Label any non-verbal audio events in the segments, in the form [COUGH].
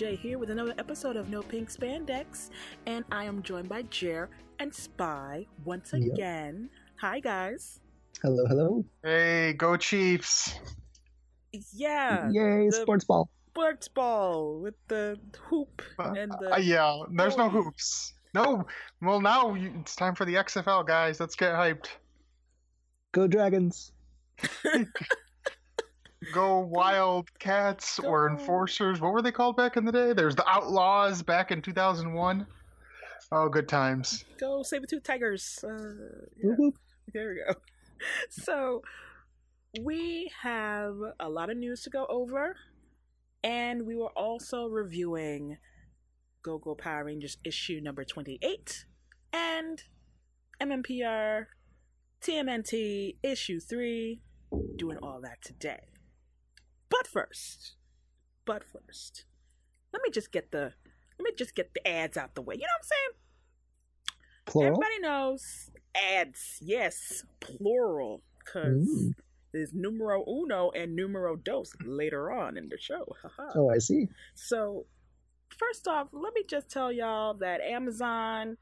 J here with another episode of No Pink Spandex, and I am joined by Jer and Spy once Yep. again. Hi, guys. Hello, hello. Hey, go Chiefs! Yeah, Yay, sports ball. sports ball with the hoop Uh, and uh, yeah, there's no hoops. No, well now you, it's time for the XFL, guys. Let's get hyped. Go Dragons. [LAUGHS] Go Wild Cats or Enforcers. What were they called back in the day? There's the Outlaws back in 2001. Oh, good times. Go Sabertooth Tigers. Uh, yeah. Whoop. There we go. [LAUGHS] So, we have a lot of news to go over, and we were also reviewing Go Go Power Rangers issue number 28 and MMPR TMNT issue 3, doing all that today. But first, but first, let me just get the let me just get the ads out the way. You know what I'm saying? Plural. Everybody knows ads, yes, plural, because Mm. there's numero uno and numero dos later on in the show. Oh, I see. So, first off, let me just tell y'all that Amazon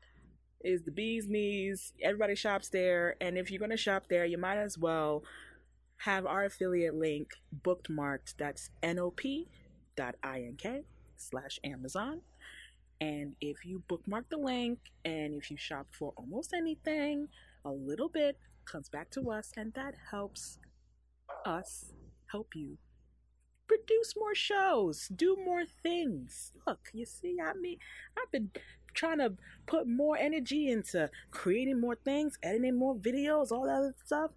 is the bee's knees. Everybody shops there, and if you're going to shop there, you might as well have our affiliate link bookmarked. That's nop.ink slash Amazon. And if you bookmark the link and if you shop for almost anything, a little bit comes back to us, and that helps us help you produce more shows, do more things. Look, you see, I mean, I've been trying to put more energy into creating more things, editing more videos, all that other stuff.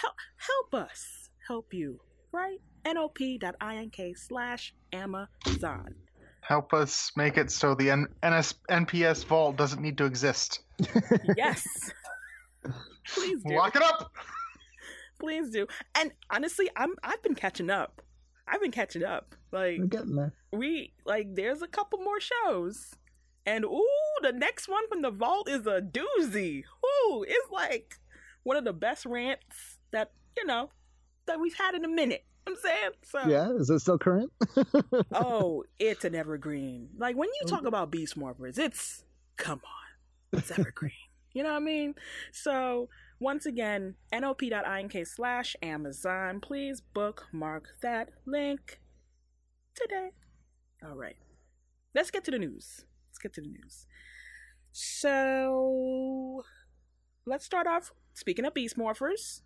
Help, help us help you, right? nop.ink slash Amazon. Help us make it so the N- NS- NPS vault doesn't need to exist. [LAUGHS] Yes. Please do. Lock it up! Please do. And honestly, I'm I've been catching up. I've been catching up. Like We're getting there. we like there's a couple more shows. And ooh, the next one from the vault is a doozy. Ooh, it's like one of the best rants that, you know, that we've had in a minute. I'm saying? So Yeah, is it still current? [LAUGHS] Oh, it's an evergreen. Like when you talk about Beast Morphers, it's come on. It's evergreen. [LAUGHS] you know what I mean? So once again, nop.ink slash Amazon. Please bookmark that link today. All right. Let's get to the news. Let's get to the news. So let's start off. Speaking of Beast Morphers,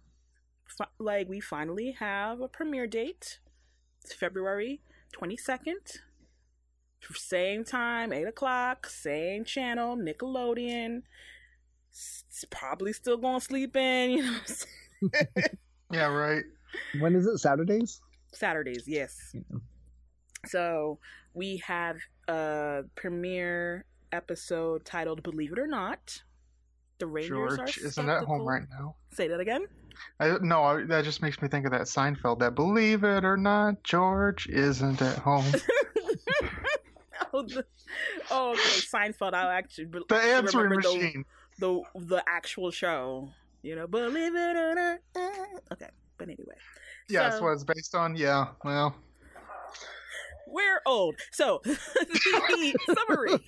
like we finally have a premiere date. It's February 22nd. Same time, 8 o'clock, same channel, Nickelodeon. It's probably still going to sleep in, [LAUGHS] you know. what I'm saying? Yeah, right. when is it? Saturdays? Saturdays, yes. Yeah. So we have a premiere episode titled "Believe It or Not." The Rangers George are isn't at home right now. Say that again. I, no, I, that just makes me think of that Seinfeld. That believe it or not, George isn't at home. [LAUGHS] oh, the, oh, okay. Seinfeld. I'll actually The answering remember the- machine. the the actual show. You know, believe it or not. uh, Okay, but anyway, Yeah, that's So- what it's based on. Yeah, well, we're old. So, [LAUGHS] the [LAUGHS] summary.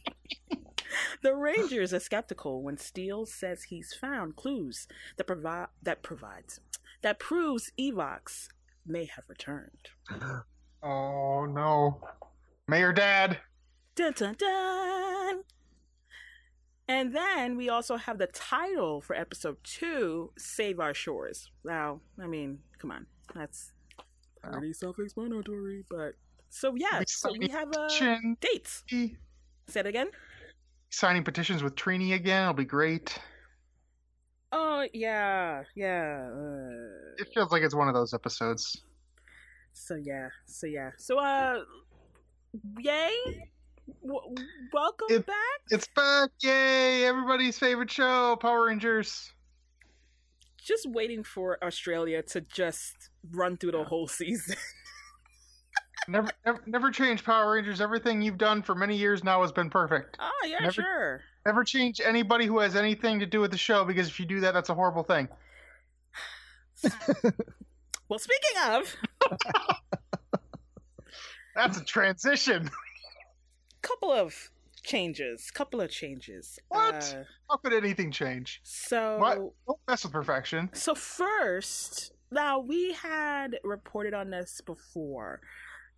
[LAUGHS] The Rangers are skeptical when Steele says he's found clues that provide that provides that proves Evox may have returned. [GASPS] oh no, Mayor Dad. Dun dun dun. And then we also have the title for episode two, Save Our Shores. Now, I mean, come on. That's pretty self explanatory, but so yeah, We so we have uh, Petition. dates. Say it again. Signing petitions with Trini again. It'll be great. Oh yeah, yeah. Uh, It feels like it's one of those episodes. so yeah, so yeah, so uh, yay! W- welcome It- back. It's back! Yay! Everybody's favorite show, Power Rangers. Just waiting for Australia to just run through the whole season. [LAUGHS] Never, never, never change Power Rangers. Everything you've done for many years now has been perfect. oh yeah, Never- sure. Never change anybody who has anything to do with the show because if you do that, that's a horrible thing. [SIGHS] Well, speaking of, [LAUGHS] That's a transition. couple of changes. Couple of changes. What? Uh, How could anything change? so What? Don't mess with perfection. So first, now we had reported on this before,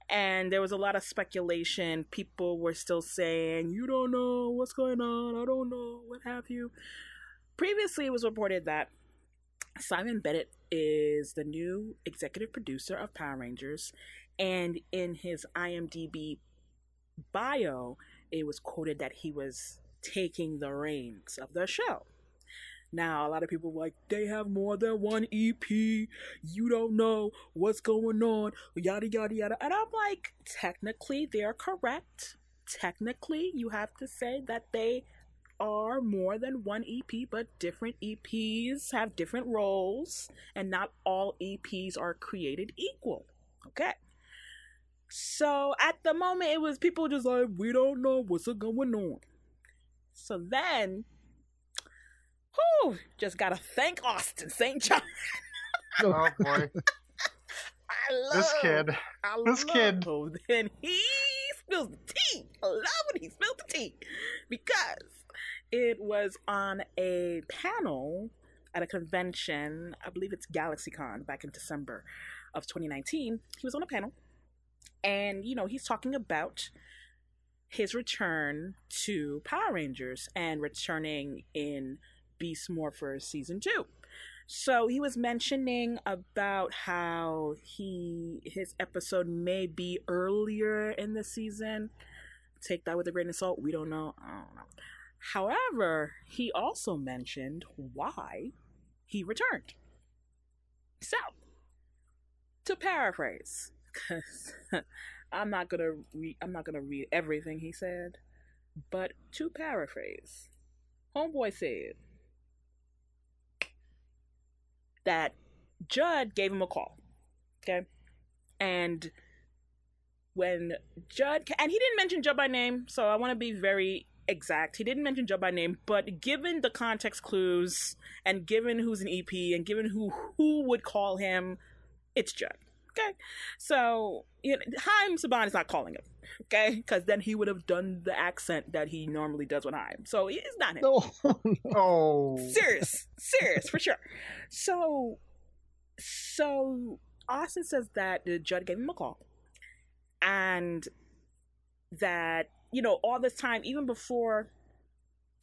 and there was a lot of speculation. People were still saying, "You don't know what's going on. I don't know what have you." Previously, it was reported that Simon Bennett is the new executive producer of Power Rangers, and in his IMDb bio, it was quoted that he was taking the reins of the show. Now, a lot of people like, they have more than one EP. You don't know what's going on. Yada, yada, yada. And I'm like, technically, they're correct. Technically, you have to say that they are more than one EP, but different EPs have different roles, and not all EPs are created equal. Okay. So at the moment, it was people just like, we don't know what's going on. So then Whew, just gotta thank Austin St. John. Oh [LAUGHS] boy, I love this kid. I this kid. love Then he spills the tea. I love when he spills the tea because it was on a panel at a convention. I believe it's GalaxyCon back in December of 2019. He was on a panel, and you know he's talking about his return to Power Rangers and returning in Beast Morphers season two. So he was mentioning about how he his episode may be earlier in the season. Take that with a grain of salt. We don't know. I don't know. However, he also mentioned why he returned. So, to paraphrase, because [LAUGHS] I'm not gonna read. I'm not gonna read everything he said, but to paraphrase, Homeboy said that Judd gave him a call. Okay. And when Judd, and he didn't mention Judd by name, so I want to be very exact. He didn't mention Judd by name, but given the context clues and given who's an EP and given who who would call him, it's Judd. Okay. So, you know, Haim Saban is not calling him. Okay. Because then he would have done the accent that he normally does with Haim. So it's not him oh, [LAUGHS] No. Oh, serious, serious for sure. So, so Austin says that the judge gave him a call, and that you know all this time, even before,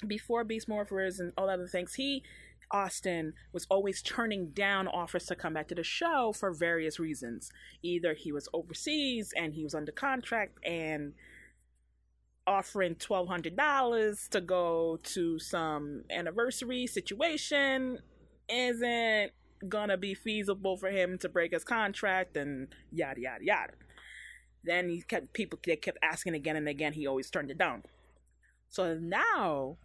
before Beast Morphers and all other things, he Austin was always turning down offers to come back to the show for various reasons. Either he was overseas and he was under contract and offering twelve hundred dollars to go to some anniversary situation isn't gonna be feasible for him to break his contract and yada yada yada. Then he kept people they kept asking again and again. He always turned it down. So now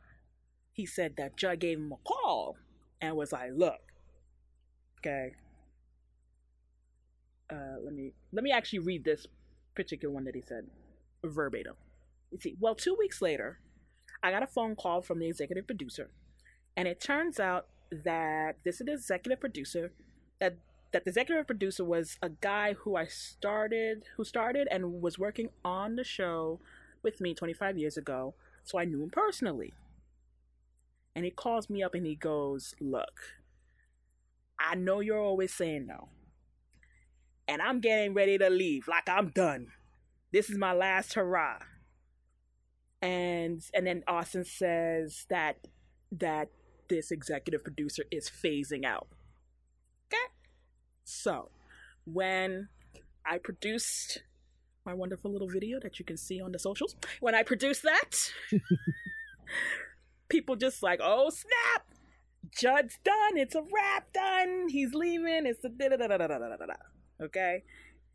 he said that Judd gave him a call and was like, "Look, okay, uh, let me let me actually read this particular one that he said verbatim." You see, well, two weeks later, I got a phone call from the executive producer, and it turns out that this is the executive producer that that the executive producer was a guy who I started who started and was working on the show with me 25 years ago, so I knew him personally. And he calls me up and he goes, "Look, I know you're always saying no. And I'm getting ready to leave. Like I'm done. This is my last hurrah." and and then Austin says that that this executive producer is phasing out. Okay, so when I produced my wonderful little video that you can see on the socials, when I produced that, [LAUGHS] people just like, oh snap, Judd's done. It's a wrap. Done. He's leaving. It's a da da da da da da da da. Okay.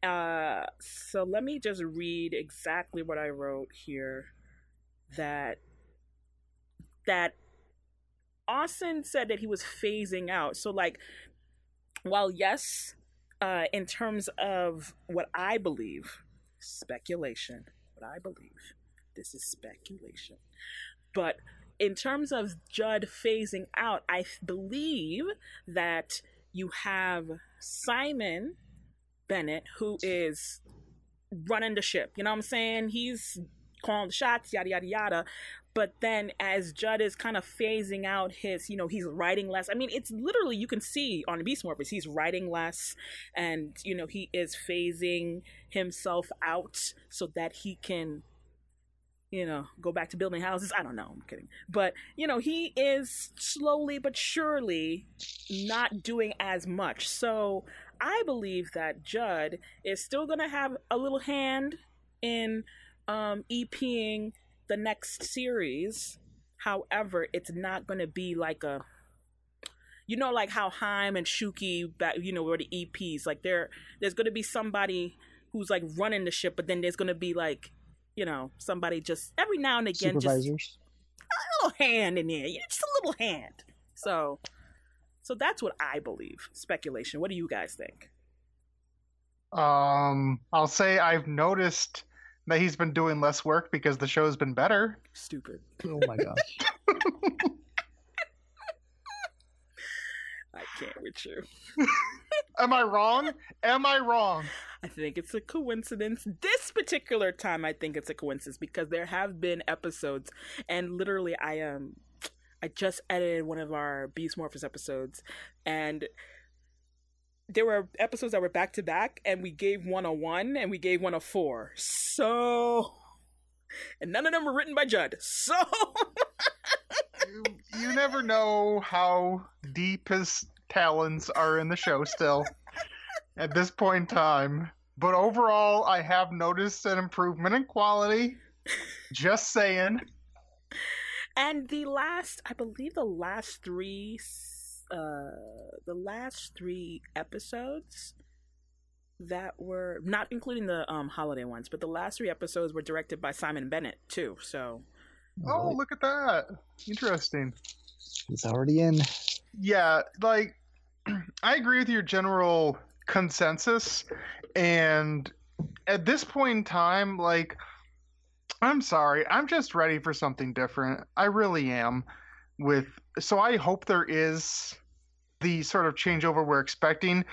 Uh, so let me just read exactly what I wrote here that that Austin said that he was phasing out. So like while yes, uh in terms of what I believe, speculation, what I believe, this is speculation. But in terms of Judd phasing out, I believe that you have Simon Bennett who is running the ship. You know what I'm saying? He's calling the shots, yada yada yada. But then as Judd is kind of phasing out his, you know, he's writing less. I mean, it's literally you can see on Beast Morphers, he's writing less and, you know, he is phasing himself out so that he can you know, go back to building houses. I don't know. I'm kidding. But, you know, he is slowly but surely not doing as much. So I believe that Judd is still going to have a little hand in um, EPing the next series. However, it's not going to be like a you know, like how Haim and Shuki, you know, were the EPs. Like there, there's going to be somebody who's like running the ship, but then there's going to be like you know, somebody just every now and again just a little hand in there, just a little hand. So, so that's what I believe. Speculation. What do you guys think? Um, I'll say I've noticed that he's been doing less work because the show's been better. Stupid. Oh my gosh. [LAUGHS] [LAUGHS] I can't with you. Am I wrong? Am I wrong? I think it's a coincidence. This particular time, I think it's a coincidence because there have been episodes, and literally, I um, I just edited one of our Beast Morphers episodes, and there were episodes that were back to back, and we gave one a one, and we gave one a four. So, and none of them were written by Judd. So. you, you never know how deep his talons are in the show still [LAUGHS] at this point in time. But overall, I have noticed an improvement in quality. Just saying. And the last, I believe, the last three, uh, the last three episodes that were not including the um holiday ones, but the last three episodes were directed by Simon Bennett too. So. Oh, look at that! Interesting. He's already in. Yeah, like [CLEARS THROAT] I agree with your general consensus. And at this point in time like i'm sorry i'm just ready for something different. I really am with so i hope there is the sort of changeover we're expecting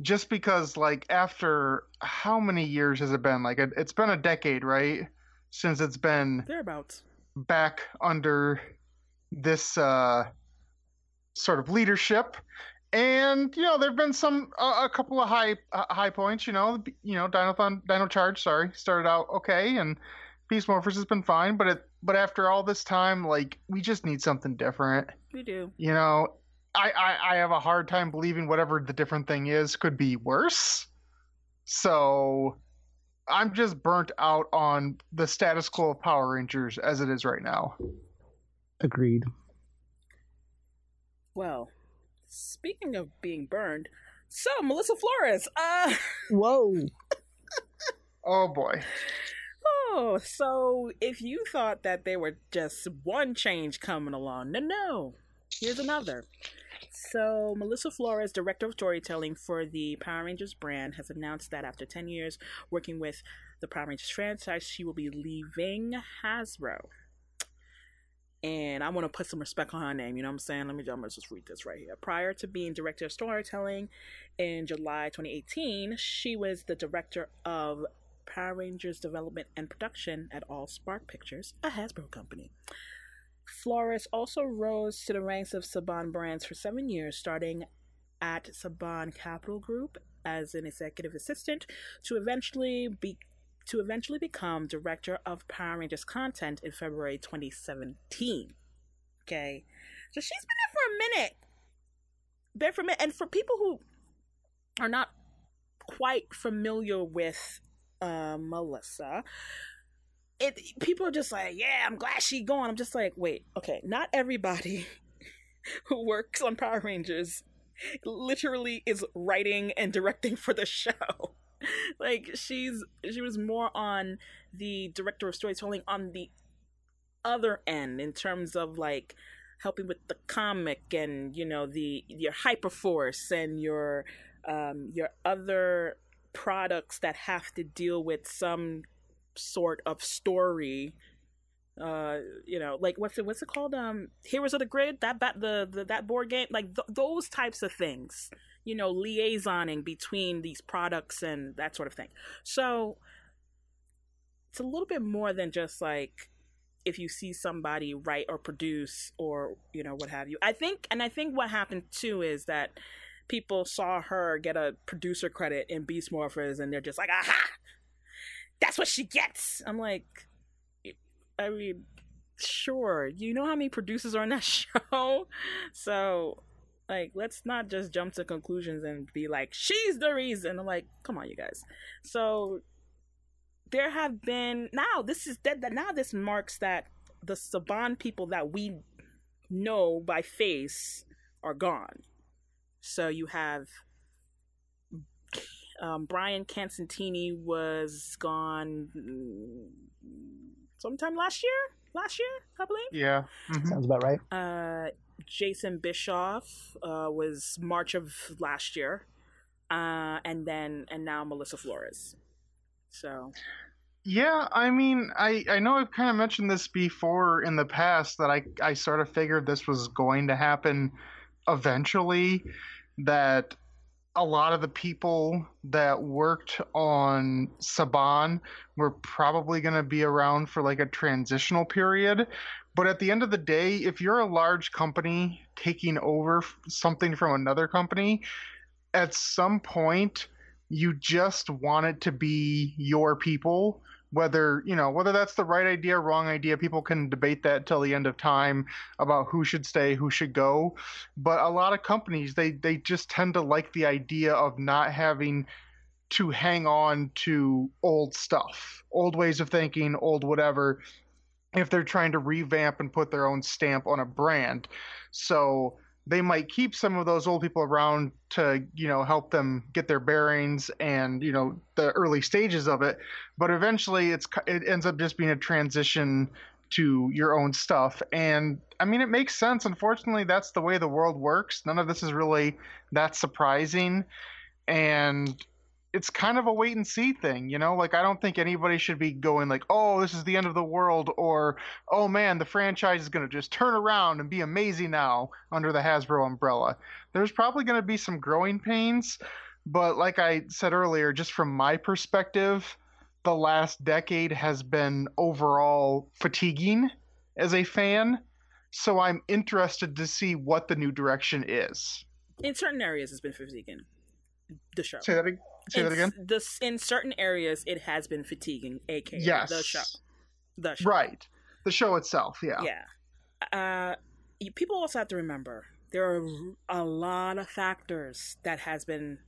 just because like after how many years has it been? Like it, has been a decade right since it's been thereabouts. back under this uh sort of leadership and you know there've been some uh, a couple of high uh, high points. You know, you know, Dinothon, Dino Charge, sorry, started out okay, and Beast Morphers has been fine, but it but after all this time, like we just need something different. We do. You know, I, I I have a hard time believing whatever the different thing is could be worse. So I'm just burnt out on the status quo of Power Rangers as it is right now. Agreed. Well, Speaking of being burned, so Melissa Flores. Uh [LAUGHS] Whoa. oh boy. Oh, so if you thought that there were just one change coming along, no, no. Here's another. So, Melissa Flores, director of storytelling for the Power Rangers brand, has announced that after 10 years working with the Power Rangers franchise, she will be leaving Hasbro and I want to put some respect on her name. You know what I'm saying? Let me, I'm just read this right here. Prior to being director of storytelling in July 2018, she was the director of Power Rangers development and production at All Spark Pictures, a Hasbro company. Flores also rose to the ranks of Saban Brands for seven years, starting at Saban Capital Group as an executive assistant to eventually be to eventually become director of Power Rangers content in February 2017. Okay, so she's been there for a minute. There for a minute, and for people who are not quite familiar with uh, Melissa, it people are just like, yeah, I'm glad she's gone. I'm just like, wait, okay, not everybody [LAUGHS] who works on Power Rangers literally is writing and directing for the [LAUGHS] show. [LAUGHS] like she's she was more on the director of storytelling on the other end in terms of like helping with the comic and you know the your hyperforce and your um your other products that have to deal with some sort of story uh you know like what's it what's it called? Um heroes of the grid? That that the, the that board game? Like th- those types of things you know, liaisoning between these products and that sort of thing. So it's a little bit more than just like if you see somebody write or produce or you know what have you. I think, and I think what happened too is that people saw her get a producer credit in Beast Morphers, and they're just like, "Aha, that's what she gets." I'm like, I mean, sure, you know how many producers are on that [LAUGHS] show, so like let's not just jump to conclusions and be like she's the reason i'm like come on you guys so there have been now this is that now this marks that the saban people that we know by face are gone so you have um, brian constantini was gone sometime last year last year i believe Yeah. mhm. Sounds about right. uh, Jason Bischoff uh, was March of last year, uh, and then and now Melissa Flores. So Yeah, I mean, I I know I've kind of mentioned this before in the past that I I sort of figured this was going to happen eventually that a lot of the people that worked on Saban were probably going to be around for like a transitional period. But at the end of the day, if you're a large company taking over something from another company, at some point you just want it to be your people whether you know whether that's the right idea wrong idea people can debate that till the end of time about who should stay who should go. But a lot of companies they they just tend to like the idea of not having to hang on to old stuff old ways of thinking old whatever if they're trying to revamp and put their own stamp on a brand. So they might keep some of those old people around to you know help them get their bearings and you know the early stages of it. But eventually it's it ends up just being a transition to your own stuff. And i mean it makes sense. Unfortunately that's the way the world works. None of this is really that surprising. And it's kind of a wait and see thing you know like i don't think anybody should be going like oh this is the end of the world or oh man the franchise is going to just turn around and be amazing now under the hasbro umbrella there's probably going to be some growing pains but like i said earlier just from my perspective the last decade has been overall fatiguing as a fan so i'm interested to see what the new direction is in certain areas, it's been fatiguing. The show. say that, ag- say that in, again This in certain areas, it has been fatiguing. aka yes the show. The show. right the show itself yeah Yeah. Uh, people also have to remember there are a lot of factors that has been,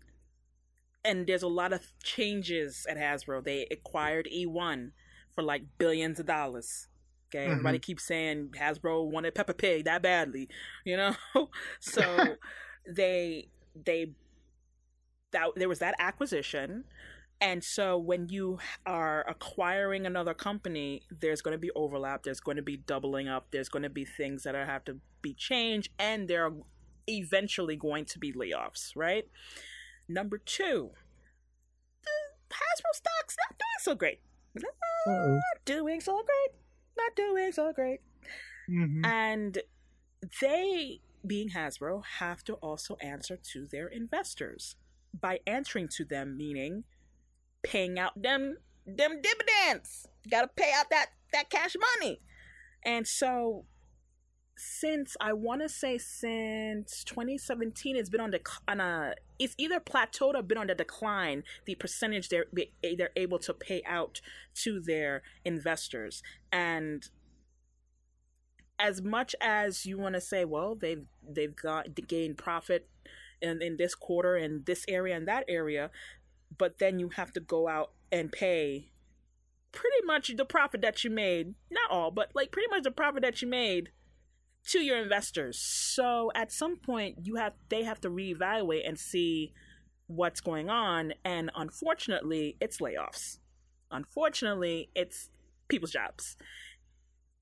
and there's a lot of changes at Hasbro. They acquired E1 for like billions of dollars. Okay, Mhm. everybody keeps saying Hasbro wanted Peppa Pig that badly, you know. [LAUGHS] so [LAUGHS] they they that there was that acquisition and so when you are acquiring another company, there's going to be overlap, there's going to be doubling up, there's going to be things that are, have to be changed, and there are eventually going to be layoffs, right? Number two, the Hasbro stock's not doing so great. Uh-oh. Not doing so great. Not doing so great. Mhm. And they, being Hasbro, have to also answer to their investors. By answering to them, meaning paying out them them dividends. Gotta pay out that that cash money. And so since I want to say since 2017, it's been on the on a it's either plateaued or been on the decline. The percentage they're they're able to pay out to their investors, and as much as you want to say, well, they've they've got gained profit in in this quarter in this area and that area, but then you have to go out and pay pretty much the profit that you made, not all, but like pretty much the profit that you made to your investors. So at some point you have they have to reevaluate and see what's going on and unfortunately it's layoffs. Unfortunately, it's people's jobs.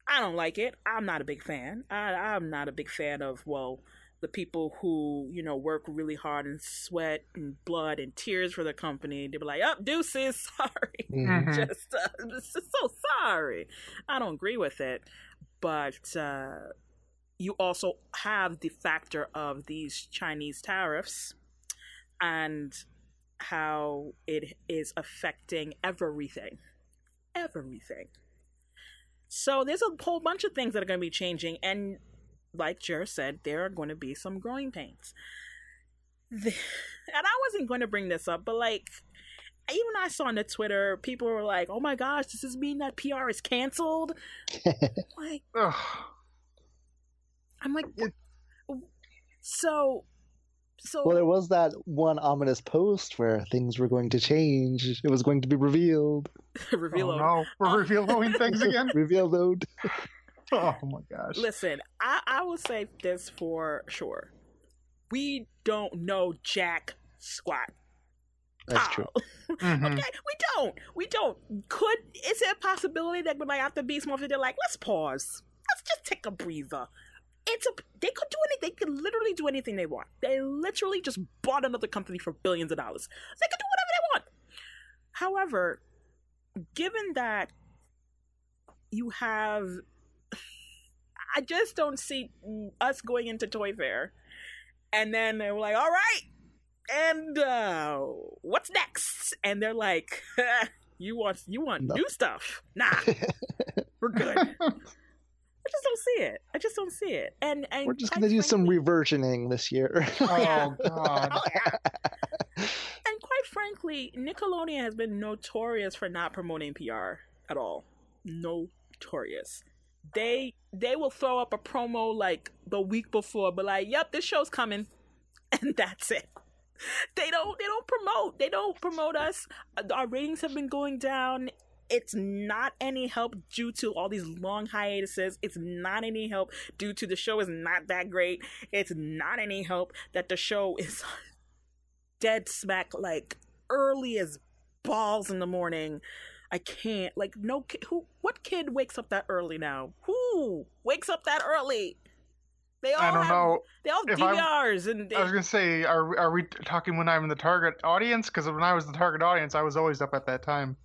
I don't like it. I'm not a big fan. I, I'm not a big fan of, well, the people who, you know, work really hard and sweat and blood and tears for the company. They be like, oh, deuces, [LAUGHS] sorry. Mhm. Just, uh, just so sorry. I don't agree with it. But uh, you also have the factor of these Chinese tariffs and how it is affecting everything everything. So there's a whole bunch of things that are going to be changing, and like Jer said, there are going to be some growing pains. The, [LAUGHS] and I wasn't going to bring this up, but like, even I saw on the Twitter, people were like, "Oh my gosh, does this mean that PR is canceled?" [LAUGHS] like, Ugh. I'm like, It- so, so well, there was that one ominous post where things were going to change. It was going to be revealed. [LAUGHS] reveal. Oh, no, we're Uh, revealing things again. reveal Revealed. [LAUGHS] Oh my gosh. Listen, I, I will say this for sure. We don't know jack squat. That's true. [LAUGHS] Mhm. Okay, we don't. We don't. Could is there a possibility that when have to Beast Morphin, they're like, let's pause. Let's just take a breather. It's a they could do anything. They could literally do anything they want. They literally just bought another company for billions of dollars. They could do whatever they want. However, given that you have I just don't see us going into Toy Fair and then they were like, all right, and uh, what's next? And they're like, [LAUGHS] you want you want No. new stuff? Nah, [LAUGHS] we're good. I just don't see it. I just don't see it. And and We're just going to do some reversioning this year. [LAUGHS] Oh god. Oh, yeah. And quite frankly, Nickelodeon has been notorious for not promoting PR at all. Notorious. They they will throw up a promo like the week before, but like, yep, this show's coming, [LAUGHS] and that's it. They don't they don't promote. They don't promote us. Uh, our ratings have been going down. It's not any help due to all these long hiatuses. It's not any help due to the show is not that great. It's not any help that the show [LAUGHS] is dead smack like early as balls in the morning. I can't like no kid who what kid wakes up that early now? Who wakes up that early? They all I don't have, know. They all if I'm- DVRs and they, I was gonna say, are are we talking when I'm in the target audience? Because when I was the target audience, I was always up at that time.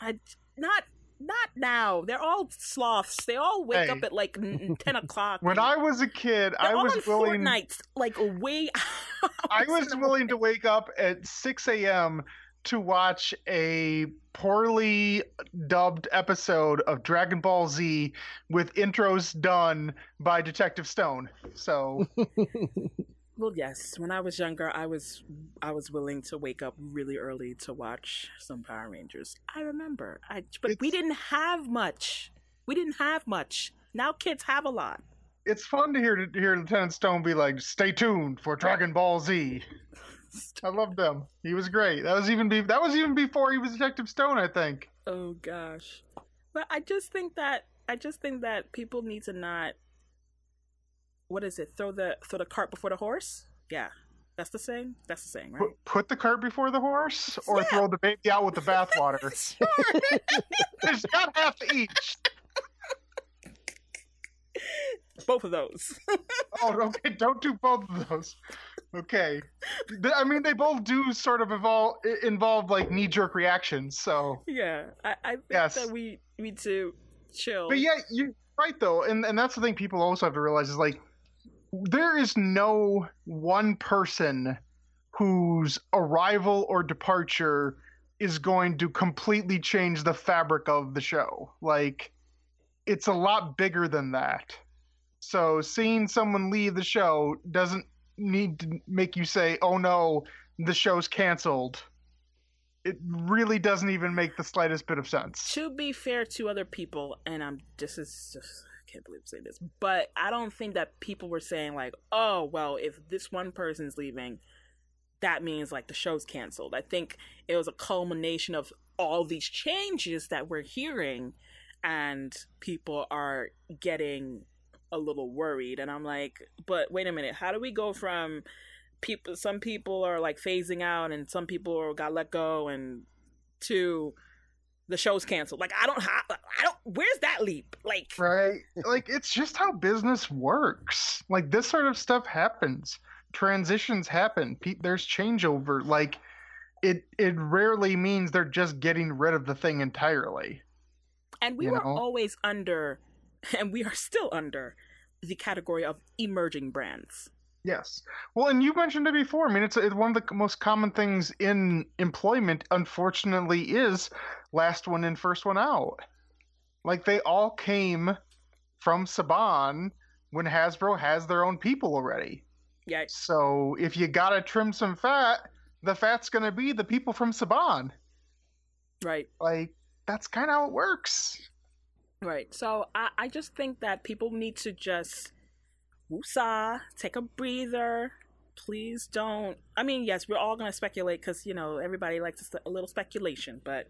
I not not now. They're all sloths. They all wake Hey. up at like [LAUGHS] ten o'clock. When I was a kid, they're I was willing. Fortnites, like way. [LAUGHS] I was willing to wake up at 6 a.m. to watch a poorly dubbed episode of Dragon Ball Z with intros done by Detective Stone. So [LAUGHS] Well, yes. When I was younger, I was I was willing to wake up really early to watch some Power Rangers. I remember. I but we didn't have much. We didn't have much. Now kids have a lot. it's fun to hear to hear Lieutenant Stone be like, "Stay tuned for Dragon Ball Z." [LAUGHS] I loved them. He was great. That was even be- that was even before he was Detective Stone, I think. Oh gosh. But I just think that I just think that people need to not what is it? Throw the throw the cart before the horse? Yeah. That's the saying? That's the saying, right? Put, the cart before the horse, or Yeah. throw the baby out with the [LAUGHS] bathwater. Sure. [LAUGHS] There's not half each. Both of those. [LAUGHS] Oh, okay. Don't do both of those. Okay. I mean, they both do sort of involve involve like knee jerk reactions. So, yeah. I, I think Yes. that we need to chill. but yeah, you're right though, and and that's the thing people also have to realize is like there is no one person whose arrival or departure is going to completely change the fabric of the show. Like, it's a lot bigger than that. So seeing someone leave the show doesn't need to make you say, "Oh no, the show's canceled." It really doesn't even make the slightest bit of sense. to be fair to other people, and I'm is just I can't believe I'm saying this, but I don't think that people were saying like, oh well, if this one person's leaving, that means like the show's canceled. I think it was a culmination of all these changes that we're hearing, and people are getting a little worried. And I'm like, but wait a minute, how do we go from people? Some people are like phasing out, and some people got let go, and to the show's canceled. Like I don't have, I don't. Where's that leap? Like Right? Like it's just how business works. Like this sort of stuff happens. Transitions happen. Pe- there's changeover. Like it it rarely means they're just getting rid of the thing entirely. and we you were know? always under, and we are still under the category of emerging brands. Yes. Well, and you mentioned it before. I mean, it's, it's one of the most common things in employment, unfortunately, is last one in, first one out. Like, they all came from Saban when Hasbro has their own people already. Yeah. So if you gotta trim some fat, the fat's gonna be the people from Saban. Right. Like, that's kind of how it works. Right. So I, I just think that people need to just woosah, take a breather. Please don't. I mean, yes, we're all gonna speculate because you know everybody likes a little speculation, but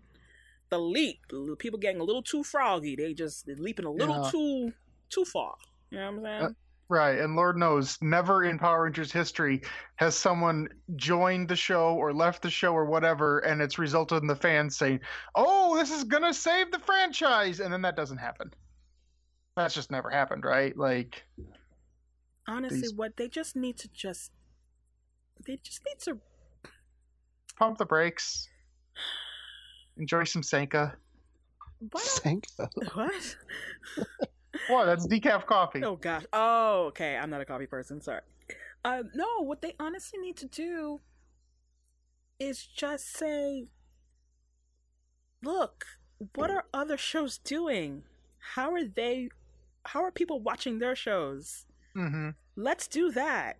the leap, the people getting a little too froggy. They just they're leaping a little Yeah. too too far. You know what I'm saying? Uh, Right, and Lord knows, never in Power Rangers history has someone joined the show or left the show or whatever, and it's resulted in the fans saying, "Oh, this is gonna save the franchise," and then that doesn't happen. That's just never happened, right? Like, Honestly, these- what they just need to just they just need to pump the brakes, enjoy some Sanka. why Thank what? [LAUGHS] What? That's decaf coffee. Oh gosh. Oh, okay. I'm not a coffee person. Sorry. Um, no, what they honestly need to do is just say, "Look, what are other shows doing? How are they? How are people watching their shows? Mm-hmm. Let's do that."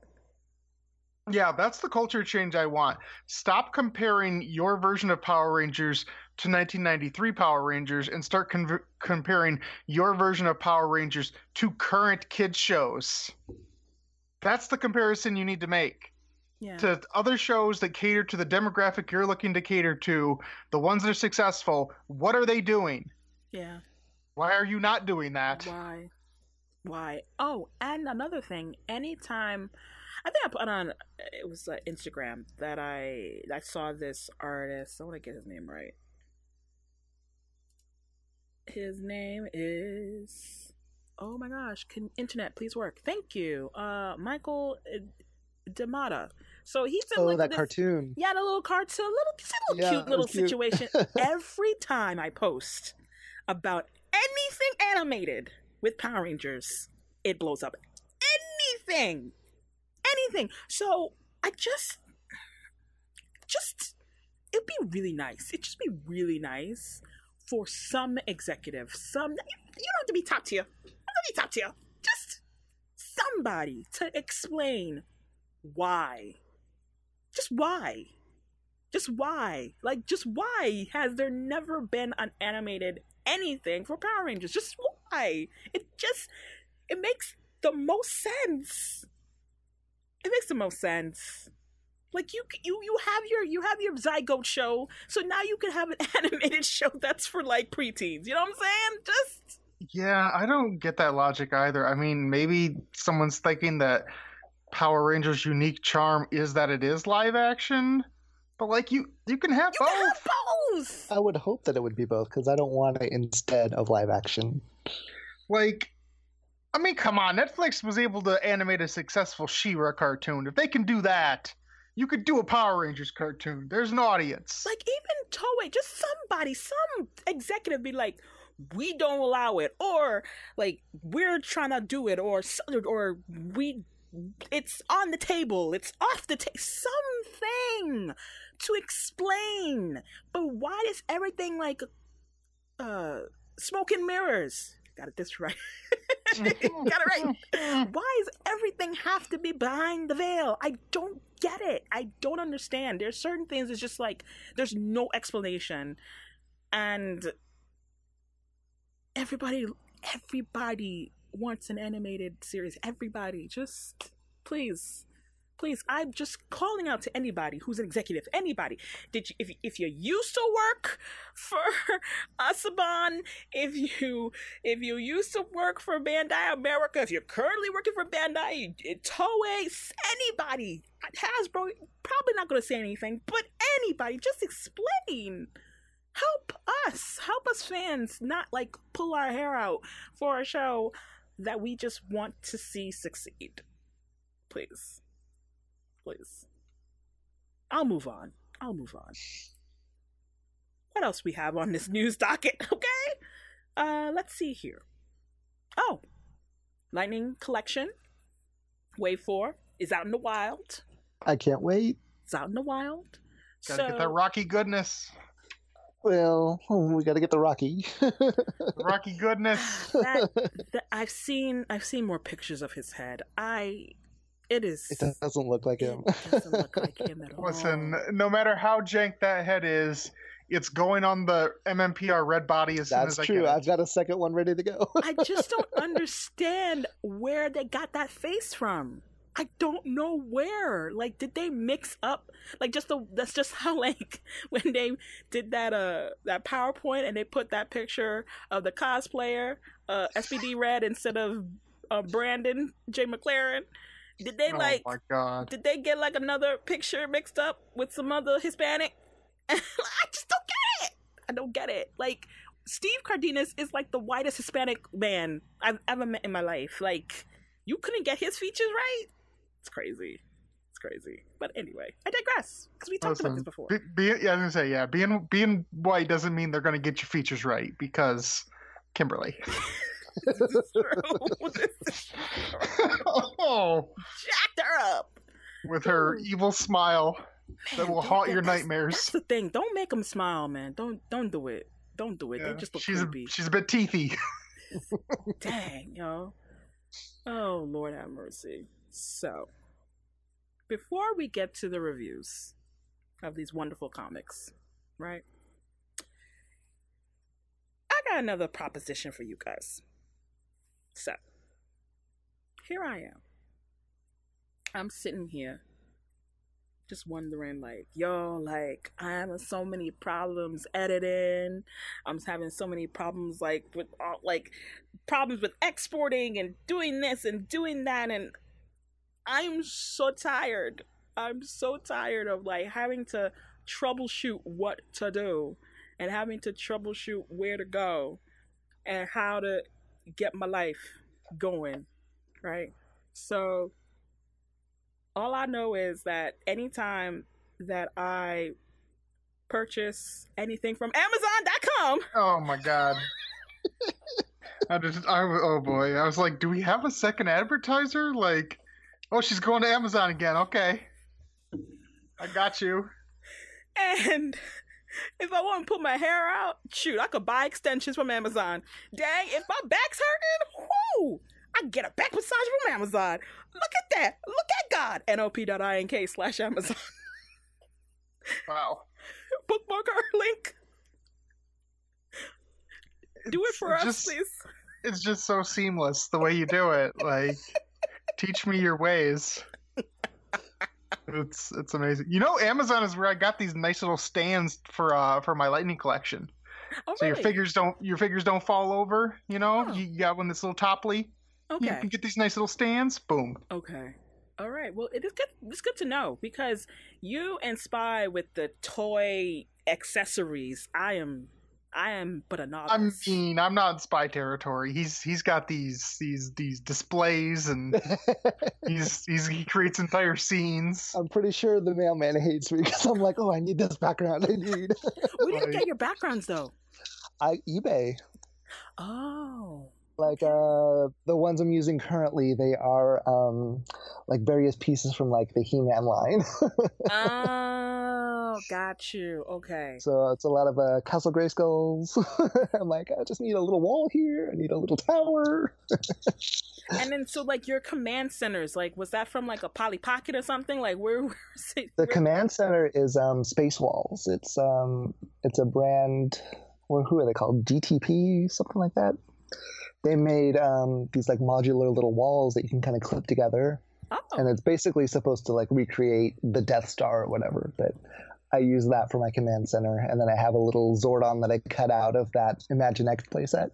Yeah, that's the culture change I want. Stop comparing your version of Power Rangers to 1993 Power Rangers and start con- comparing your version of Power Rangers to current kids shows. That's the comparison you need to make Yeah. to other shows that cater to the demographic you're looking to cater to, the ones that are successful. What are they doing? yeah. Why are you not doing that? Why? Why? Oh, and another thing. Anytime, I think I put on it was uh, Instagram that I I saw this artist. I want to get his name right. His name is. Oh my gosh! Can internet please work? Thank you, uh, Michael uh, Demata. So he's in Oh, like that this, cartoon. Yeah, the little cartoon, little, a little Yeah, cute little cute. situation. [LAUGHS] Every time I post about anything animated with Power Rangers, it blows up. Anything, anything. So I just, just, it'd be really nice. It'd just be really nice for some executive, some. You don't have to be top tier. You don't have to be top tier. Just somebody to explain why. Just why? Just why? Like, just why has there never been an animated anything for Power Rangers? Just why? It just it makes the most sense. It makes the most sense. Like you, you, you have your you have your Zygote show, so now you can have an [LAUGHS] animated show that's for like preteens. You know what I'm saying? Just Yeah, I don't get that logic either. I mean, maybe someone's thinking that Power Rangers' unique charm is that it is live action, but like you, you can have you both. can have both. I would hope that it would be both because I don't want it instead of live action. Like, I mean, come on, Netflix was able to animate a successful She-Ra cartoon. If they can do that, you could do a Power Rangers cartoon. There's an audience. like even Toei, just somebody, some executive be like, we don't allow it, or like we're trying to do it, or or we, it's on the table, it's off the table, something to explain. But why is everything like, uh, smoke and mirrors? Got it this [LAUGHS] right. Got it right. [LAUGHS] Why does everything have to be behind the veil? I don't get it. I don't understand. There's certain things it's just like there's no explanation. And everybody everybody wants an animated series. Everybody just please please i'm just calling out to anybody who's an executive anybody. Did you if, if you used to work for [LAUGHS] asaban if you if you used to work for bandai america if you're currently working for bandai toei anybody hasbro probably not going to say anything but anybody just explain. Help us help us fans not like pull our hair out for a show that we just want to see succeed please please. I'll move on. I'll move on. What else we have on this [LAUGHS] news docket? [LAUGHS] Okay. Uh, let's see here. Oh, Lightning Collection Wave Four is out in the wild. I can't wait. It's out in the wild. Gotta so, get that Rocky goodness. Well, [LAUGHS] we got to get the Rocky. Rocky goodness. [SIGHS] that, that I've seen I've seen more pictures of his head. I it is it doesn't look like him. Doesn't look like him at [LAUGHS] all. Listen, no matter how jank that head is, it's going on the MMPR red body as That's soon as true. I get it. I've got a second one ready to go. I just don't [LAUGHS] understand where they got that face from. I don't know where. Like, did they mix up? Like, just the that's just how [LAUGHS] like when they did that uh that PowerPoint and they put that picture of the cosplayer uh SPD Red instead of uh Brandon Jay McLaren. Did they oh like? my god. Did they get like another picture mixed up with some other Hispanic? [LAUGHS] I just don't get it. I don't get it. Like Steve Cardenas is like the whitest Hispanic man I've ever met in my life. Like you couldn't get his features right. It's crazy. It's crazy. But anyway, I digress because we talked about this before. be, be, yeah, I was gonna say, yeah, being being white doesn't mean they're gonna get your features right because Kimberly. [LAUGHS] this is true. This is oh, jacked her up. with her evil smile that will haunt your that's- nightmares. That's the thing. Don't make them smile, man. Don't don't do it. Don't do it. Yeah, They just look she's a, creepy. she's a bit teethy. [LAUGHS] [LAUGHS] Dang, yo. Oh, Lord have mercy. So, before we get to the reviews of these wonderful comics, right? I got another proposition for you guys. So, here I am. I'm sitting here just wondering like yo like i'm having so many problems editing i'm having so many problems like with all like problems with exporting and doing this and doing that and i'm so tired i'm so tired of like having to troubleshoot what to do and having to troubleshoot where to go and how to get my life going right so all I know is that anytime that I purchase anything from Amazon.com, Oh my god. I just, I, oh boy, I was like, do we have a second advertiser? Like, oh, she's going to Amazon again. Okay, I got you. and if I want to put my hair out, shoot, I could buy extensions from Amazon. Dang, if my back's hurting, whoo, I get a back massage from Amazon. Look at that. Look at God. NOP.ink slash Amazon. [LAUGHS] Wow. Bookmark our link. Do it It's for us, just- please. It's just so seamless the way you do it. Like, teach me your ways. [LAUGHS] It's it's amazing. You know, Amazon is where I got these nice little stands for uh for my lightning collection. Oh, So your figures don't your figures don't fall over. You know, Oh. you you got one that's a little topply. You Okay. can get these nice little stands. Boom. Okay. All right. Well, it is good. It's good to know because you and Spy with the toy accessories. I am. I am but a I novice. I'm mean, I'm not in spy territory. He's he's got these these these displays and [LAUGHS] he's he's he creates entire scenes. I'm pretty sure the mailman hates me because I'm like, oh, I need this background. I need. [LAUGHS] Where do you get your backgrounds though? I eBay. Oh. Like uh, the ones I'm using currently, they are um, like various pieces from like the He-Man line. Oh, [LAUGHS] got you. Okay. so it's a lot of uh, Castle Grayskulls. [LAUGHS] I'm like, I just need a little wall here. I need a little tower. [LAUGHS] And then, so like your command centers, like was that from like a Polly Pocket or something? Like where? [LAUGHS] where is it- The where- command center is um, Space Walls. It's um, it's a brand. Well, who are they called? DTP, something like that. They made um, these like modular little walls that you can kind of clip together, Oh. and it's basically supposed to like recreate the Death Star or whatever. But I use that for my command center, and then I have a little Zordon that I cut out of that Imaginext playset.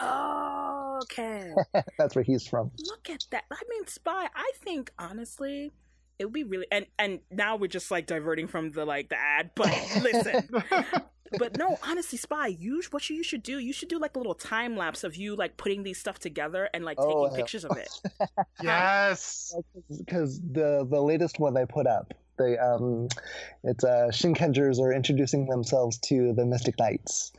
Oh, okay. [LAUGHS] That's where he's from. Look at that. I mean, Spy, I think honestly, it would be really and and now we're just like diverting from the like the ad, but listen. [LAUGHS] but no, honestly, Spy, you what you, you should do, you should do like a little time lapse of you like putting these stuff together and like taking Oh, hell. pictures of it. [LAUGHS] yes. because the the latest one I put up, they um, it's uh Shinkengers are introducing themselves to the Mystic Knights.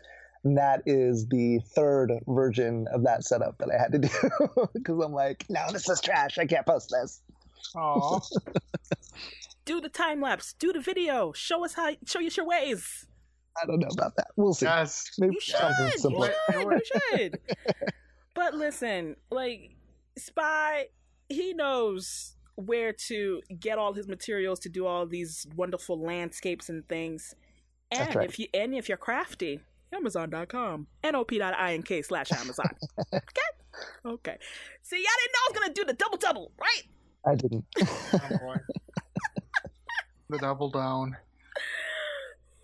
And that is the third version of that setup that I had to do [LAUGHS] because I'm like, no, this is trash. I can't post this. Aw. [LAUGHS] Do the time lapse. Do the video. Show us how. Show us your ways. I don't know about that. We'll see. yes. Maybe You should. something You should. You [LAUGHS] should. but listen, like Spy, he knows where to get all his materials to do all these wonderful landscapes and things. And That's right. if you and if you're crafty, Amazon.com. NOP.ink slash Amazon. [LAUGHS] okay? Okay. See, y'all didn't know I was gonna do the double double, right? I didn't. [LAUGHS] Oh, the double down.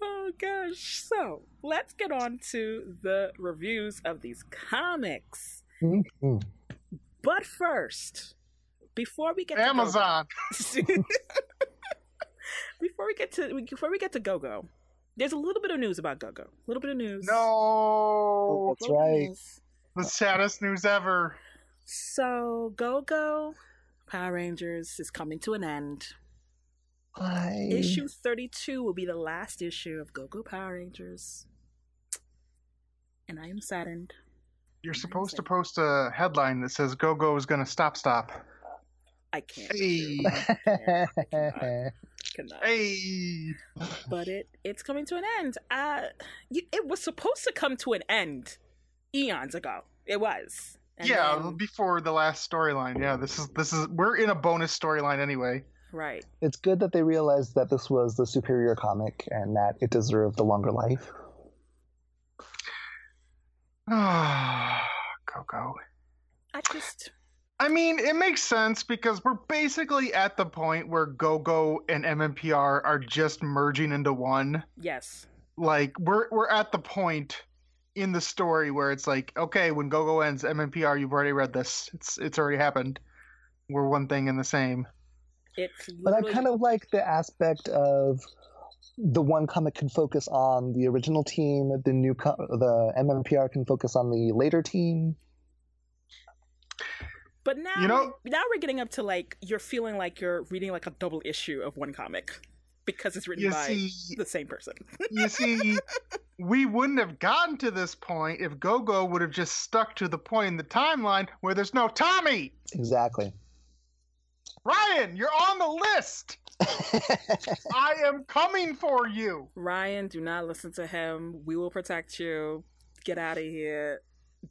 Oh gosh. So let's get on to the reviews of these comics. Mhm. But first, before we get to Go-Go- Amazon. [LAUGHS] before we get to before we get to Go Go, there's a little bit of news about Go Go. A little bit of news. No. Oh, that's right. The saddest news ever. So Go Go Power Rangers is coming to an end. I... Issue 32 will be the last issue of Go Go Power Rangers. And I am saddened. You're supposed to post a headline that says "Go Go is gonna stop stop." I can't. Hey, [LAUGHS] Cannot. hey. But it it's coming to an end. Uh, it was supposed to come to an end eons ago. It was. And yeah, then- before the last storyline. Yeah, this is this is we're in a bonus storyline anyway. right. it's good that they realized that this was the superior comic and that it deserved a longer life. [SIGHS] go go. I just I mean, it makes sense because we're basically at the point where Go Go and MMPR are just merging into one. yes. Like we're we're at the point in the story where it's like, okay, when Go Go ends, MMPR, you've already read this. It's it's already happened. We're one thing and the same. It's But I kind of like the aspect of the one comic can focus on the original team, the new co- the MMPR can focus on the later team. But now, You know- we're- now we're getting up to like you're feeling like you're reading like a double issue of one comic because it's written by see, the same person. you see, [LAUGHS] we wouldn't have gotten to this point if Go Go would have just stuck to the point in the timeline where there's no Tommy. Exactly. Ryan, you're on the list. [LAUGHS] I am coming for you. Ryan, do not listen to him. We will protect you. Get out of here.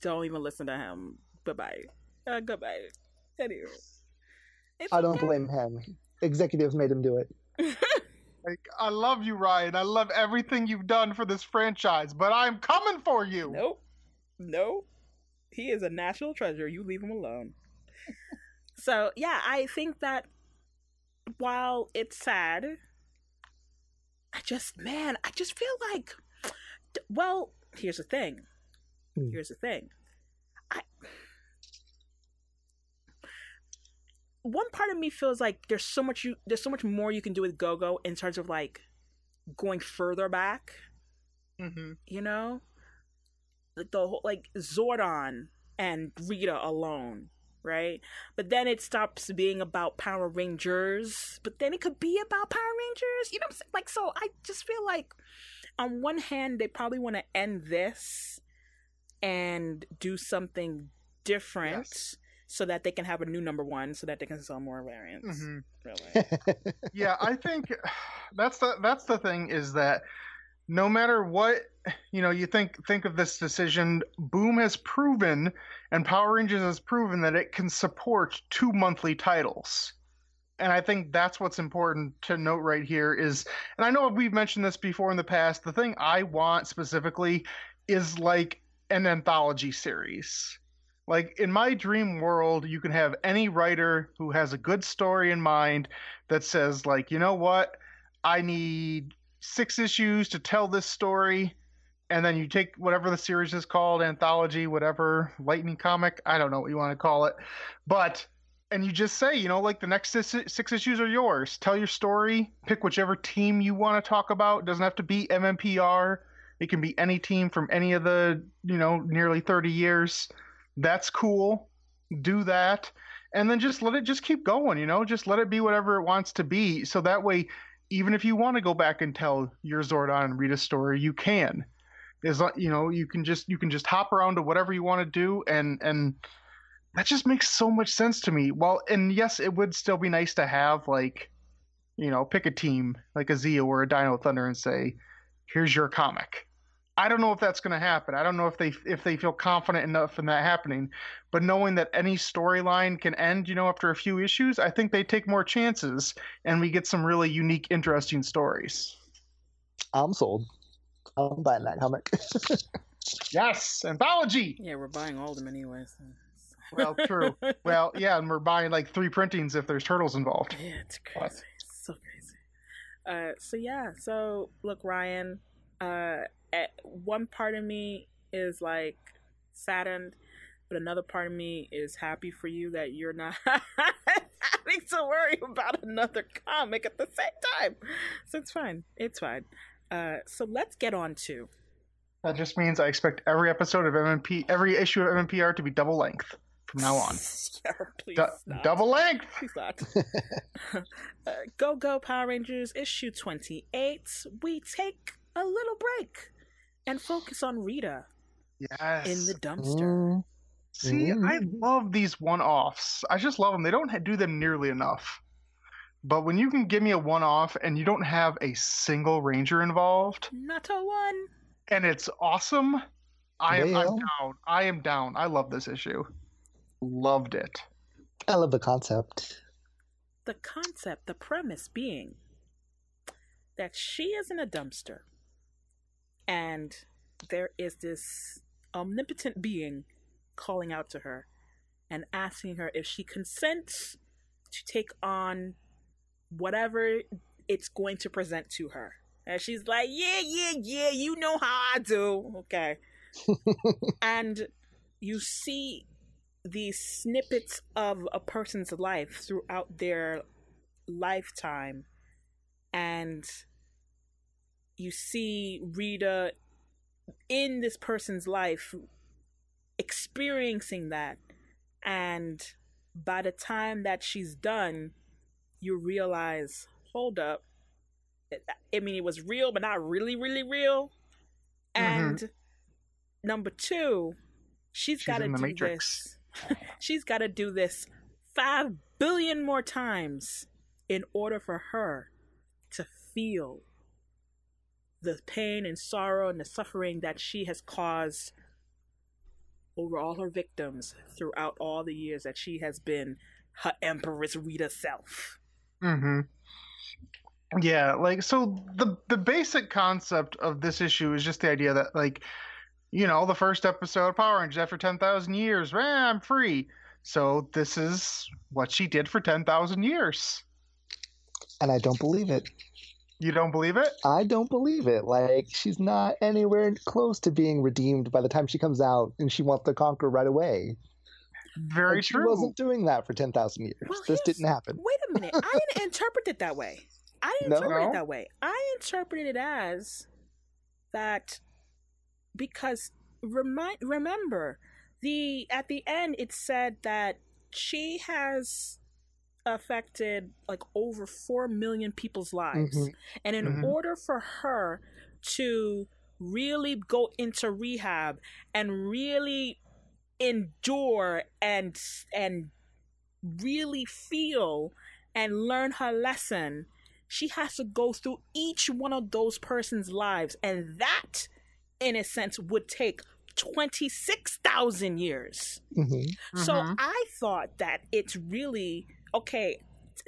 Don't even listen to him. Bye bye. Uh, goodbye. Anyway, It's I don't okay. blame him. Executives made him do it. [LAUGHS] Like, I love you, Ryan. I love everything you've done for this franchise, but I'm coming for you. Nope. Nope. He is a national treasure. You leave him alone. [LAUGHS] so, yeah, I think that while it's sad, I just, man, I just feel like, well, here's the thing. Hmm. Here's the thing. I. One part of me feels like there's so much you there's so much more you can do with Go-Go in terms of like going further back. Hmm you know? Like the whole like zordon and rita alone right? But then it stops being about power rangers but then it could be about power rangers you know what i'm saying like so i just feel like on one hand they probably want to end this and do something different Yes. So that they can have a new number one so that they can sell more variants hmm really [LAUGHS] yeah, I think that's the that's the thing is that no matter what you know, you think think of this decision. Boom has proven, and Power Rangers has proven that it can support two monthly titles. And I think that's what's important to note right here is, and I know we've mentioned this before in the past. The thing I want specifically is like an anthology series. Like in my dream world, you can have any writer who has a good story in mind that says, like, you know what, I need six issues to tell this story, and then you take whatever the series is called, anthology, whatever, lightning comic, I don't know what you want to call it, but and you just say, you know, like the next six, issues are yours. Tell your story, pick whichever team you want to talk about. It doesn't have to be MMPR. It can be any team from any of the, you know, nearly 30 years. That's cool. Do that. And then just let it just keep going, you know, just let it be whatever it wants to be. So that way, even if you want to go back and tell your Zordon and Rita story, you can. Is you know, you can just you can just hop around to whatever you want to do and and that just makes so much sense to me. Well, and yes, it would still be nice to have like, you know, pick a team like a Zeo or a Dino Thunder and say, "Here's your comic." I don't know if that's going to happen. I don't know if they if they feel confident enough in that happening. But knowing that any storyline can end, you know, after a few issues, I think they take more chances and we get some really unique, interesting stories. I'm sold. I'm buying that comic. [LAUGHS] yes, anthology. Yeah, we're buying all of them anyway. So. Well, true. [LAUGHS] well, yeah, and we're buying like three printings if there's turtles involved. Yeah, it's crazy. It's so crazy. Uh, so yeah, so look, Ryan. Uh, at one part of me is like saddened, but another part of me is happy for you that you're not [LAUGHS] having to worry about another comic at the same time. So it's fine. It's fine. Uh, so let's get on to. That just means I expect every episode of MMP, every issue of MMPR to be double length from now on. [LAUGHS] yeah, please double length. Please not. [LAUGHS] uh, Go Go Power Rangers issue 28. We take a little break and focus on Rita Yes. in the dumpster. Mm, See, I Mm. love these one-offs. I just love them. They don't do them nearly enough. But when you can give me a one-off and you don't have a single ranger involved, Not a one. and it's awesome, I am I'm Well. down. I am down. I love this issue. Loved it. I love the concept. The concept, the premise being that she is in a dumpster and there is this omnipotent being calling out to her and asking her if she consents to take on whatever it's going to present to her. And she's like, Yeah, yeah, yeah, you know how I do. Okay. [LAUGHS] and you see these snippets of a person's life throughout their lifetime and you see Rita in this person's life experiencing that and by the time that she's done you realize hold up i mean it was real but not really really real Mhm. and number two she's She's got to do Matrix. this she's got to do this 5 billion more times in order for her to feel the pain and sorrow and the suffering that she has caused over all her victims throughout all the years that she has been her Empress Rita self. Mm-hmm. Yeah, like so the the basic concept of this issue is just the idea that like you know, the first episode of Power Rangers after 10,000 years, eh, I'm free. So this is what she did for 10,000 years. And I don't believe it. You don't believe it? I don't believe it. Like, she's not anywhere close to being redeemed by the time she comes out and she wants to conquer right away. Very Like, She wasn't doing that for 10,000 years. Well, this didn't happen. Wait a minute. I didn't [LAUGHS] interpret it that way. I didn't No? interpret No? it that way. I interpreted it as that because remind remember the at the end it said that she has affected like over 4 million people's lives Mhm. and in Mhm. order for her to really go into rehab and really endure and and really feel and learn her lesson she has to go through each one of those person's lives and that in a sense would take 26,000 years Mhm. so Mhm. I thought that it's really okay.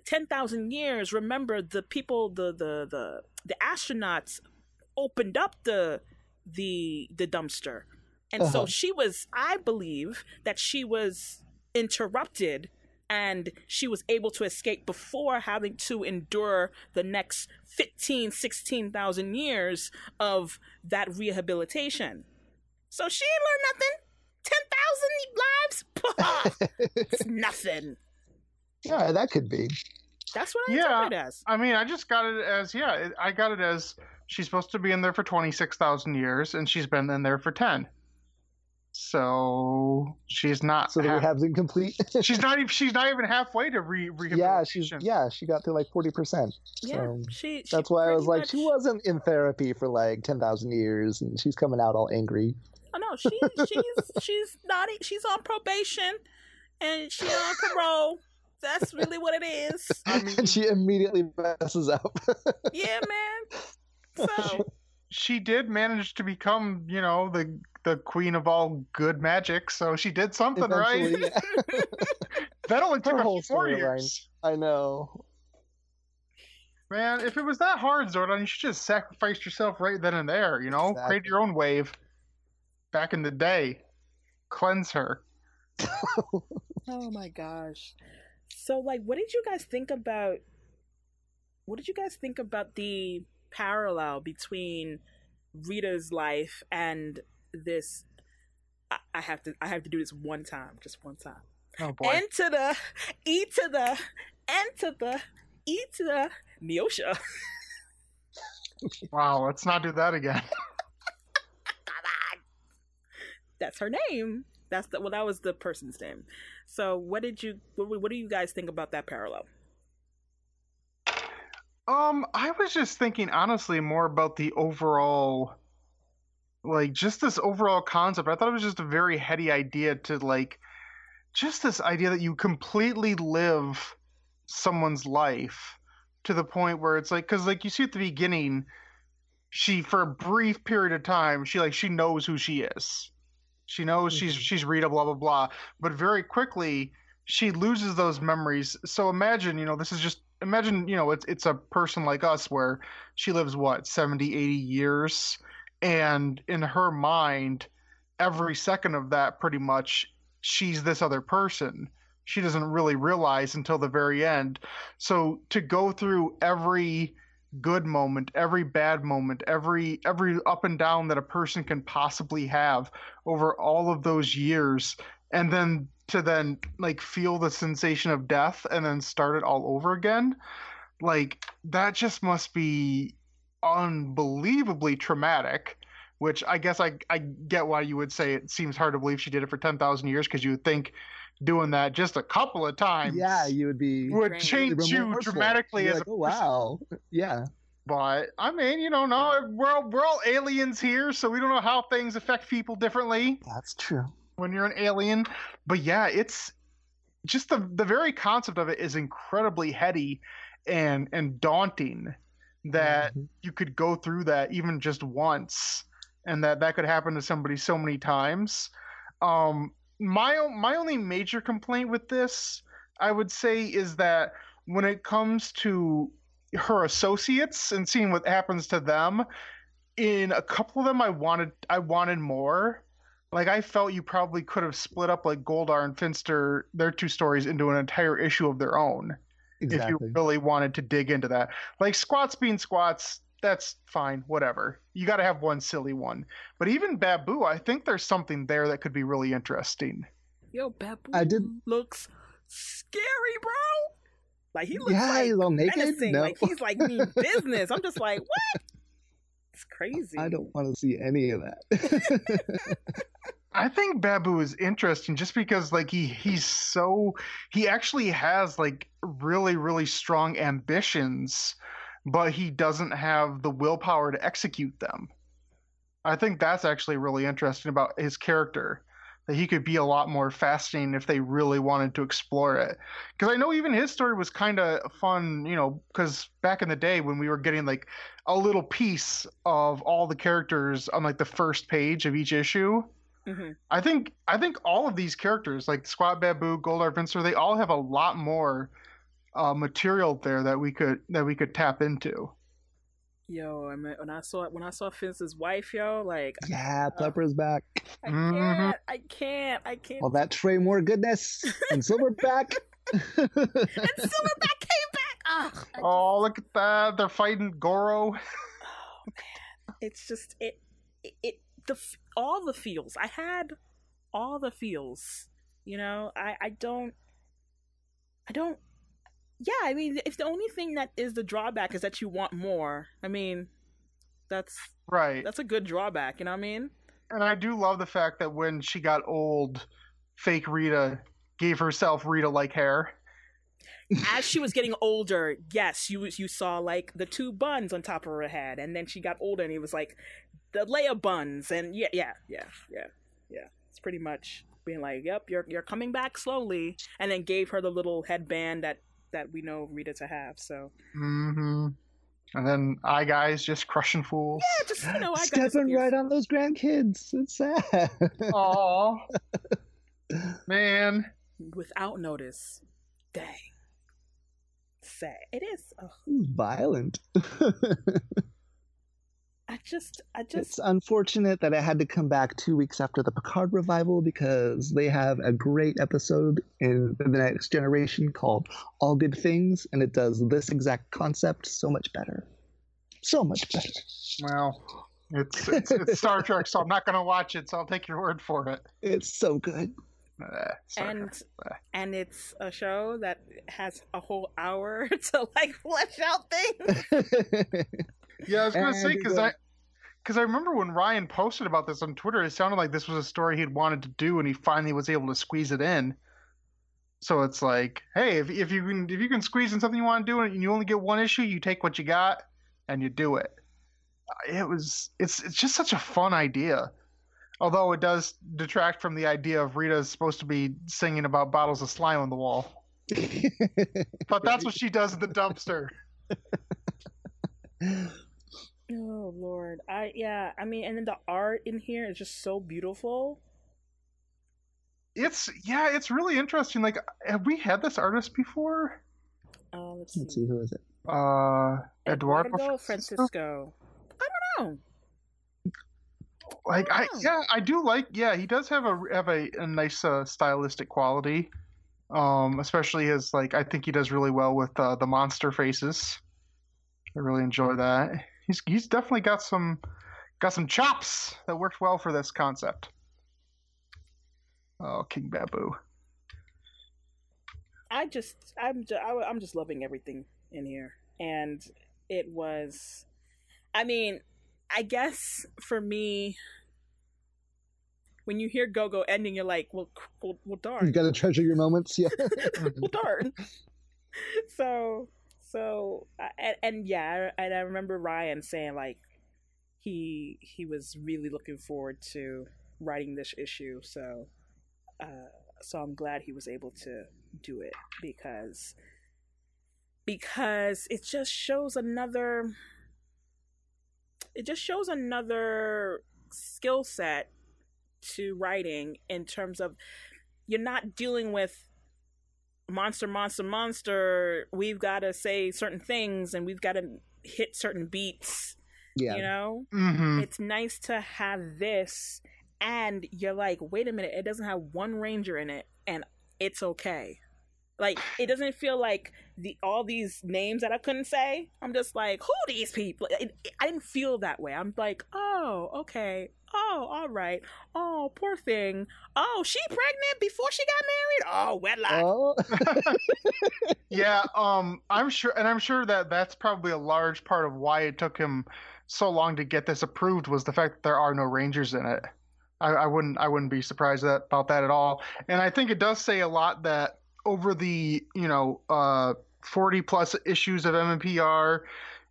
Ten thousand years. Remember the people, the the the the astronauts opened up the the the dumpster, and so Uh-huh. she was. I believe that she was interrupted. And she was able to escape before having to endure the next 15, 16,000 years of that rehabilitation. So she ain't learned nothing. 10,000 lives? [LAUGHS] it's nothing. Yeah, that could be. That's what I Yeah. interpret it as. I mean, I just got it as yeah, it- I got it as she's supposed to be in there for 26,000 years and she's been in there for 10. So she's not So the half- rehab's incomplete. [LAUGHS] she's not even she's not even halfway to re yeah, she's yeah, she got to like 40%. Yeah, So she, she that's why I was pretty like, she wasn't in therapy for like 10,000 years and she's coming out all angry. Oh no, she she's she's not. She's on probation, and she on parole. [LAUGHS] That's really what it is. [LAUGHS] I mean- and she immediately messes up. [LAUGHS] Yeah, man. So she did manage to become, you know, the the queen of all good magic. So she did something right. Yeah. [LAUGHS] That only took Her a whole few more storyline. years. I know. Man, if it was that hard, Zordon, you should just sacrifice yourself right then and there. You know, create your own wave. Back in the day, cleanse her. Oh my gosh. So like what did you guys think about what did you guys think about the parallel between Rita's life and this I, I have to I have to do this one time, just one time. Oh boy. N to the E to the N to the E to the Neosha. [LAUGHS] wow, let's not do that again. [LAUGHS] Come on. That's her name. That's the well that was the person's name. So what did you what, what do you guys think about that parallel? Um, I was just thinking honestly more about the overall like just this overall concept. I thought it was just a very heady idea to like just this idea that you completely live someone's life to the point where it's like cuz like you see at the beginning she for a brief period of time she like she knows who she is. She knows she's Mhm. she's Rita blah blah blah, but very quickly she loses those memories. So imagine, you know, this is just imagine, you know, it's it's a person like us where she lives what, 70, 80 years and in her mind every second of that pretty much she's this other person. She doesn't really realize until the very end. So to go through every good moment, every bad moment, every every up and down that a person can possibly have over all of those years. And then to then like feel the sensation of death and then start it all over again. Like that just must be unbelievably traumatic which i guess i i get why you would say it seems hard to believe she did it for 10,000 years because you would think doing that just a couple of times Yeah, you would be would change you remorseful. dramatically You're as like, a oh, wow. Yeah. But I mean, you don't know, we're all, we're all aliens here, so we don't know how things affect people differently That's true. when you're an alien. But yeah, it's just the the very concept of it is incredibly heady and and daunting that Mhm. you could go through that even just once and that that could happen to somebody so many times. Um my my only major complaint with this, I would say, is that when it comes to her associates and seeing what happens to them, in a couple of them, I wanted I wanted more. Like I felt you probably could have split up like Goldar and Finster, their two stories, into an entire issue of their own Exactly. if you really wanted to dig into that. Like squats being squats, that's fine, whatever. You got to have one silly one. But even Baboo, I think there's something there that could be really interesting. Yo, Baboo I did- looks scary, bro. Like he looks yeah, like he's all naked. menacing. No, Like he's like mean [LAUGHS] business. I'm just like, what? It's crazy. I don't want to see any of that. [LAUGHS] I think Baboo is interesting just because like he he's so he actually has like really really strong ambitions, but he doesn't have the willpower to execute them. I think that's actually really interesting about his character. That he could be a lot more fascinating if they really wanted to explore it. Because I know even his story was kind of fun, you know, because back in the day when we were getting like a little piece of all the characters on like the first page of each issue, hmm I think I think all of these characters, like Squatt Baboo, Goldar Finster, they all have a lot more uh, material there that we could that we could tap into. Yo, I mean, when I saw when I saw Fince's wife, yo, like yeah, Pepper's back. I can't, I can't, I can't. All that Trey Moore goodness and Silverback. [LAUGHS] and Silverback [LAUGHS] came back. Ugh, I just- Oh, look at that! They're fighting Goro. oh man, it's just it, it, it the all the feels. I had all the feels. You know, I I don't, I don't. Yeah, I mean, if the only thing that is the drawback is that you want more, I mean, that's Right, that's a good drawback. You know what I mean? and I do love the fact that when she got old, fake Rita gave herself Rita-like hair. as she was getting [LAUGHS] older, yes, you you saw like the two buns on top of her head, and then she got older, and it was like the Leia buns, and yeah, yeah, yeah, yeah, yeah. It's pretty much being like, "Yep, you're you're coming back slowly," and then gave her the little headband that that we know Rita to have. So Mm-hmm. And then I guys just crushing fools. yeah, just you know, I Stepping right on those grandkids. It's sad. Aw. [LAUGHS] Man. without notice. Dang, sad. It is. ugh. Violent. [LAUGHS] I just, I just. it's unfortunate that I had to come back two weeks after the Picard revival because they have a great episode in the next generation called All Good Things, and it does this exact concept so much better. So much better. Well, it's, it's it's Star Trek, so I'm not gonna watch it. So I'll take your word for it. It's so good. Uh, and Uh, and it's a show that has a whole hour [LAUGHS] to like flesh out things. [LAUGHS] Yeah, I was gonna say because I uh, because I remember when Ryan posted about this on Twitter, it sounded like this was a story he'd wanted to do, and he finally was able to squeeze it in. So it's like, hey, if if you can if you can squeeze in something you want to do, and you only get one issue, you take what you got and you do it. It was it's it's just such a fun idea. Although it does detract from the idea of Rita's supposed to be singing about bottles of slime on the wall. [LAUGHS] But that's what she does at the dumpster. [LAUGHS] oh Lord, I yeah, I mean, and then the art in here is just so beautiful. It's yeah, it's really interesting. Like, have we had this artist before? Uh, let's see. Let's see, who is it? Uh, Eduardo, Eduardo Francisco? Francisco. I don't know. Like, I Oh. yeah, I do like. Yeah, he does have a have a, a nice uh, stylistic quality. Um, especially his like, I think he does really well with uh, the monster faces. I really enjoy that. He's he's definitely got some got some chops that worked well for this concept. Oh, King Baboo. I just I'm just, I'm just loving everything in here, and it was. I mean, I guess for me, when you hear Go Go ending, you're like, well, c- well, well You gotta treasure your moments. Yeah. [LAUGHS] well, darn. [LAUGHS] so, so, and, and yeah, and I remember Ryan saying like he he was really looking forward to writing this issue. So, uh, so I'm glad he was able to do it because because it just shows another it just shows another skill set to writing in terms of you're not dealing with monster monster monster we've got to say certain things and we've got to hit certain beats Yeah. you know Mm-hmm. it's nice to have this and you're like wait a minute it doesn't have one ranger in it and it's okay like it doesn't feel like the all these names that i couldn't say. I'm just like who these people? It, it- i didn't feel that way. I'm like oh okay. Oh all right. Oh poor thing. Oh she pregnant before she got married? Oh wedlock. Oh. [LAUGHS] yeah um i'm sure and i'm sure that that's probably a large part of why it took him so long to get this approved was the fact that there are no rangers in it. I, I wouldn't i wouldn't be surprised that, about that at all. And i think it does say a lot that over the you know uh 40 plus issues of mmpr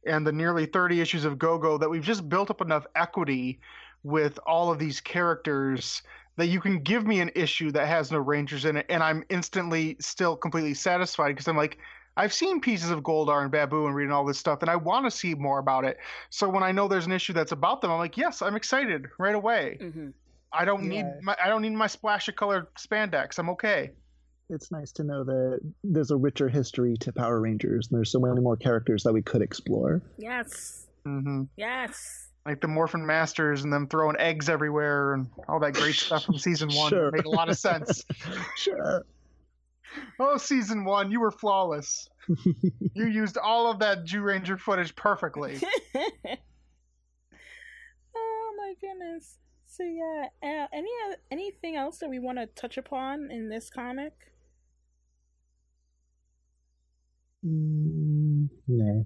and the nearly 30 issues of go-go that we've just built up enough equity with all of these characters that you can give me an issue that has no rangers in it and i'm instantly still completely satisfied because i'm like i've seen pieces of goldar and baboo and reading all this stuff and i want to see more about it. So when i know there's an issue that's about them i'm like yes i'm excited right away. Hmm i don't need my i don't need my splash of colored spandex. I'm okay it's nice to know that there's a richer history to Power Rangers, and there's so many more characters that we could explore. yes hmm yes like the morphin masters and them throwing eggs everywhere and all that great stuff from season one Sure. made a lot of sense [LAUGHS] Sure. oh season one you were flawless [LAUGHS] you used all of that Zyuranger footage perfectly [LAUGHS] oh my goodness. So yeah, uh, any oth- anything else that we want to touch upon in this comic? Mm, no.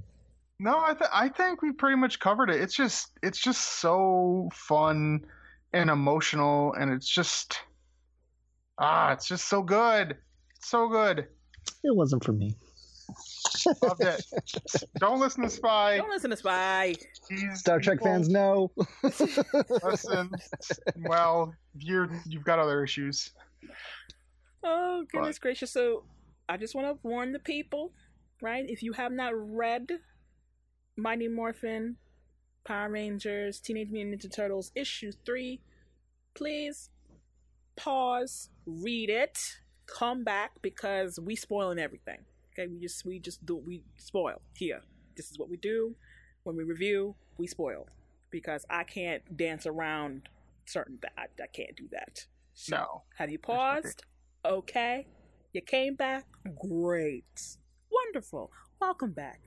No, I th- I think we pretty much covered it. It's just it's just so fun and emotional, and it's just ah, it's just so good, so good. It wasn't for me. Loved it. Don't listen to Spy. Don't listen to Spy. He's Star Trek evil. fans know. [LAUGHS] Listen, well, you're you've got other issues. Oh goodness but. gracious! So I just want to warn the people, right? If you have not read Mighty Morphin Power Rangers Teenage Mutant Ninja Turtles issue three, please pause, read it, come back because we spoiling everything. Okay, we just we just do we spoil here. This is what we do when we review. We spoil because I can't dance around certain that I, I can't do that. So, no. Have you paused? Okay. You came back? Great. Wonderful. Welcome back.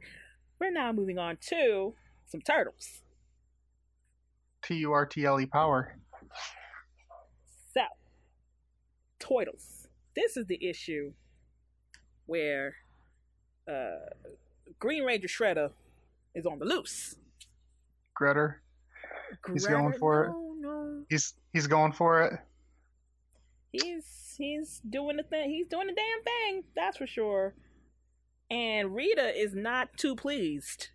We're now moving on to some turtles. T U R T L E power. So, turtles. This is the issue where uh, Green Ranger Shredder is on the loose. Shredder. He's going for no, it. No. He's he's going for it. He's he's doing the thing. He's doing the damn thing. That's for sure. And Rita is not too pleased.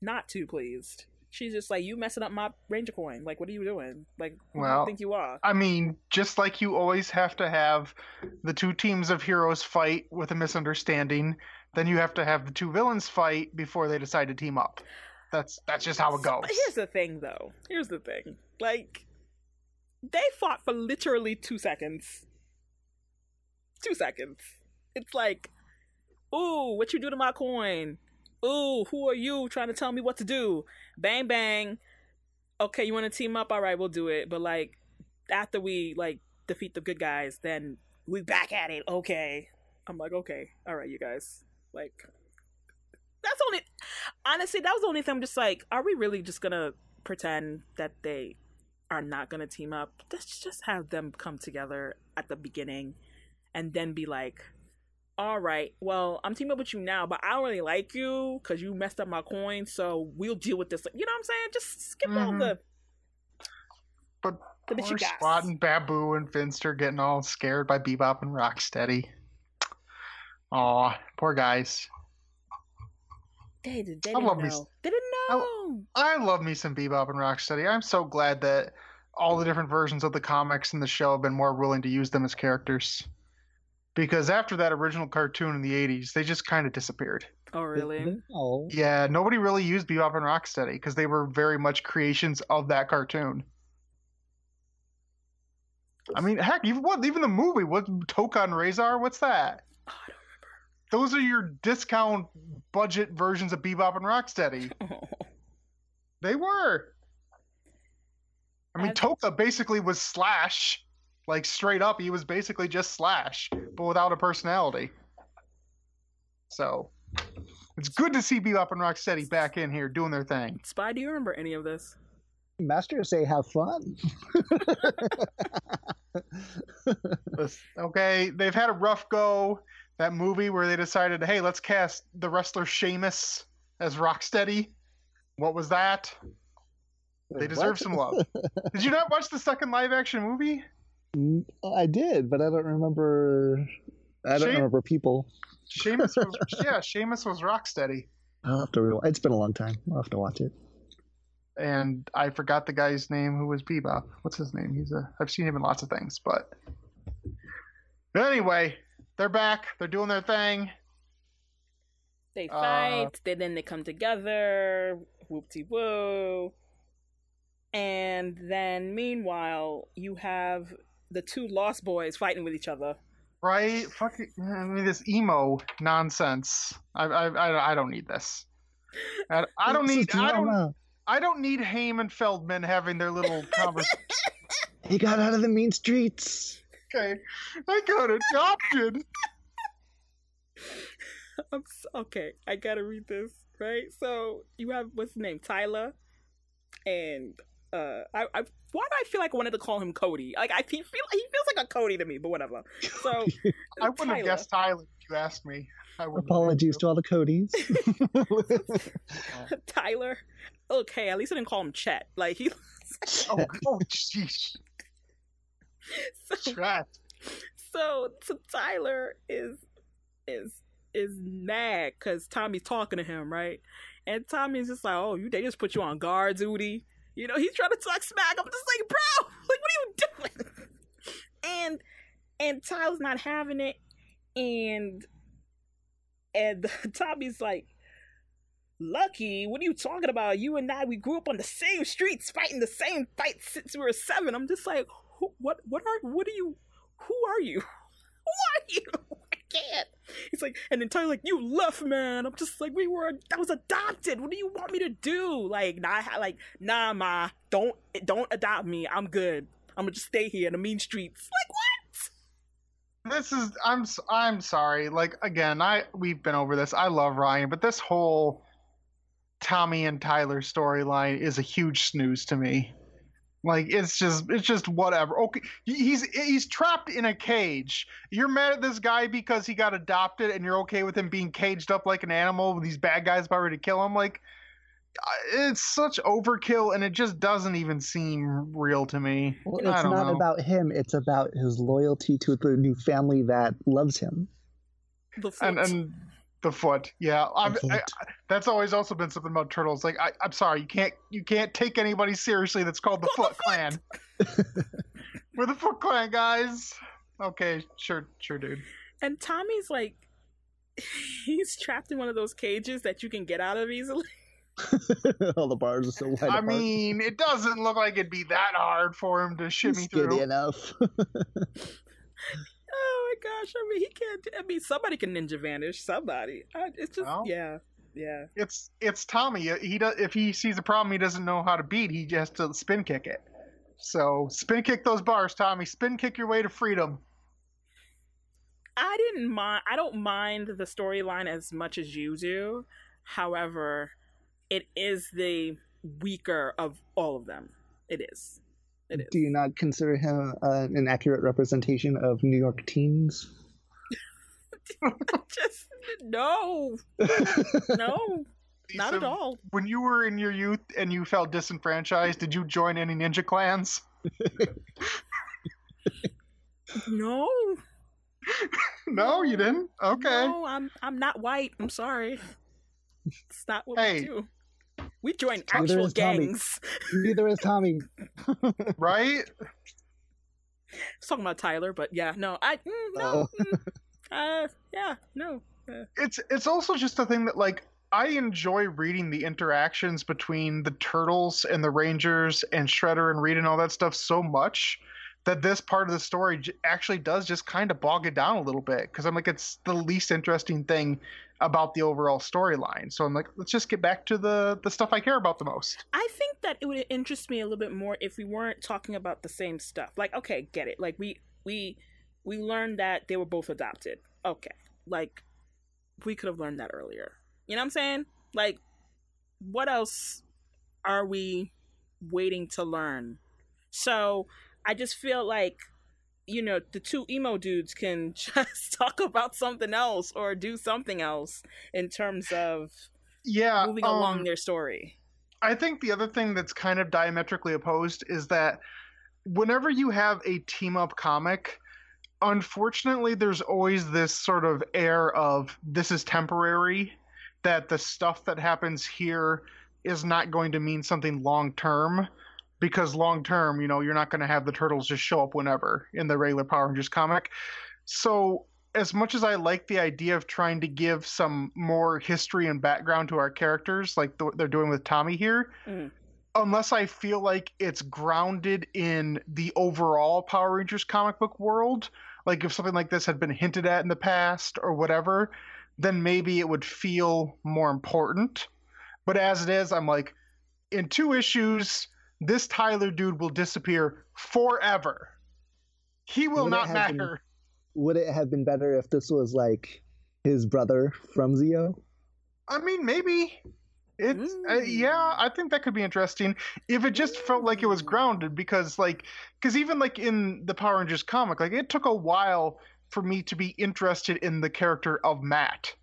Not too pleased. She's just like, you messing up my Ranger coin. Like, what are you doing? Like, who well, do you think you are? I mean, just like you always have to have the two teams of heroes fight with a misunderstanding, then you have to have the two villains fight before they decide to team up. That's that's just how it goes. Here's the thing, though. Here's the thing. Like, they fought for literally two seconds. Two seconds. It's like, ooh, what you do to my coin? Ooh, who are you trying to tell me what to do? Bang bang. Okay, you want to team up? All right, we'll do it. But like, after we like defeat the good guys, then we back at it. Okay. I'm like, okay, all right, you guys. Like, that's only honestly that was the only thing. I'm just like, are we really just gonna pretend that they are not gonna team up? Let's just have them come together at the beginning, and then be like, all right, well, I'm teaming up with you now, but I don't really like you because you messed up my coin, so we'll deal with this. You know what I'm saying? Just skip mm-hmm. all the. But the poor Spot and Baboo and Finster getting all scared by Bebop and Rocksteady. Aw, poor guys. They, they didn't know. Me, they didn't know. I, I love me some Bebop and Rocksteady. I'm so glad that all the different versions of the comics and the show have been more willing to use them as characters. Because after that original cartoon in the 80s, they just kind of disappeared. Oh, really? Oh. Yeah, nobody really used Bebop and Rocksteady because they were very much creations of that cartoon. I mean, heck, even what even the movie, what Tokka and Rahzar, what's that? Oh, those are your discount budget versions of Bebop and Rocksteady. [LAUGHS] they were. I mean, Tokka basically was Slash, like straight up. He was basically just Slash, but without a personality. So it's good to see Bebop and Rocksteady back in here doing their thing. Spy, do you remember any of this? Master say have fun. [LAUGHS] okay, they've had a rough go that movie where they decided, hey, let's cast the wrestler Sheamus as Rocksteady. What was that? They deserve what? some love. did you not watch the second live action movie? Mm, I did, but I don't remember. I don't remember people. Sheamus was [LAUGHS] yeah, Sheamus was Rocksteady. I'll have to. Re- it's been a long time. I'll have to watch it. And I forgot the guy's name who was Bebop. What's his name? He's a. I've seen him in lots of things, but. Anyway, they're back. They're doing their thing. They uh, fight. Uh, they, then they come together. Whoop de woo. And then, meanwhile, you have the two Lost Boys fighting with each other. Right? Fuck. it. I mean, this emo nonsense. I I I, I don't need this. I, I don't need. I don't. I don't need Haim and Feldman having their little [LAUGHS] conversation. he got out of the mean streets okay. I got adopted. [LAUGHS] I'm so, okay. I gotta read this right. So you have what's his name, Tyler, and uh, I, I why do I feel like I wanted to call him Cody? Like I feel he feels like a Cody to me, but whatever. So [LAUGHS] I wouldn't Tyler. have guessed Tyler if you asked me. Apologies to all the Codys. [LAUGHS] [LAUGHS] Tyler. Okay, at least I didn't call him Chet. Like he. oh, oh, jeez. so, Trapped. So, so Tyler is is is mad because Tommy's talking to him, right? And Tommy's just like, "Oh, you they just put you on guard duty." You know, he's trying to talk smack. I'm just like, "Bro, [LAUGHS] like, what are you doing?" and and Tyler's not having it, and and [LAUGHS] Tommy's like, Lucky, what are you talking about? You and I, we grew up on the same streets, fighting the same fights since we were seven. I'm just like, what, what are, what are you, who are you? [LAUGHS] Who are you? I can't. He's like, and then Tyler's like, you left, man. I'm just like, we were, I was adopted. What do you want me to do? Like, nah, like, nah, ma, don't, don't adopt me. I'm good. I'm gonna just stay here in the mean streets. Like, what? This is, I'm, I'm sorry. Like, again, I, we've been over this. I love Ryan, but this whole Tommy and Tyler storyline is a huge snooze to me. Like it's just it's just whatever. Okay, he's he's trapped in a cage. You're mad at this guy because he got adopted, and you're okay with him being caged up like an animal with these bad guys about ready to kill him. Like it's such overkill, and it just doesn't even seem real to me. Well, it's not know. about him. It's about his loyalty to the new family that loves him. And and the foot, yeah. I, that's always also been something about turtles. Like, I, am sorry, you can't you can't take anybody seriously. That's called the Foot, Clan. [LAUGHS] We're the Foot Clan, guys. Okay, sure, sure, dude. And Tommy's like, [LAUGHS] he's trapped in one of those cages that you can get out of easily. [LAUGHS] All the bars are so wide. I apart. mean, it doesn't look like it'd be that hard for him to shimmy he's through. enough. Gosh! I mean, he can't. I mean, somebody can ninja vanish. Somebody. it's just well, yeah, yeah. It's it's Tommy. Uh, he does. If he sees a problem he doesn't know how to beat, he has to spin kick it. So spin kick those bars, Tommy. Spin kick your way to freedom. I didn't mind. I don't mind the storyline as much as you do. However, it is the weaker of all of them. It is. It is. Do you not consider him uh, an accurate representation of New York teens? [LAUGHS] Just no, [LAUGHS] no, not at all. When you were in your youth and you felt disenfranchised, did you join any ninja clans? [LAUGHS] no. no, you didn't. Okay. No, I'm I'm not white. I'm sorry. It's not what hey, we do. We join actual gangs. Tommy. [LAUGHS] Neither is Tommy. [LAUGHS] right? I was talking about Tyler, but yeah, no, I mm, no, oh. mm, [LAUGHS] uh, yeah, no. Uh. It's it's also just a thing that like I enjoy reading the interactions between the turtles and the Rangers and Shredder and Rita and all that stuff so much that this part of the story actually does just kind of bog it down a little bit because I'm like it's the least interesting thing about the overall storyline. So I'm like, let's just get back to the the stuff I care about the most. I think that it would interest me a little bit more if we weren't talking about the same stuff. Like, okay, get it. Like we we we learned that they were both adopted. Okay. Like we could have learned that earlier. You know what I'm saying? Like what else are we waiting to learn? So I just feel like you know the two emo dudes can [LAUGHS] just talk about something else or do something else in terms of yeah moving um, along their story. I think the other thing that's kind of diametrically opposed is that whenever you have a team up comic unfortunately there's always this sort of air of this is temporary that the stuff that happens here is not going to mean something long term because long term, you know, you're not going to have the turtles just show up whenever in the regular Power Rangers comic. So, as much as I like the idea of trying to give some more history and background to our characters, like the, they're doing with Tommy here, mm. unless I feel like it's grounded in the overall Power Rangers comic book world, like if something like this had been hinted at in the past or whatever, then maybe it would feel more important. But as it is, I'm like, in two issues, this Tyler dude will disappear forever. He will would not matter. Been, would it have been better if this was like his brother from Zeo? I mean, maybe. It's uh, yeah, I think that could be interesting if it just felt like it was grounded because like because even like in the Power Rangers comic, like it took a while for me to be interested in the character of Matt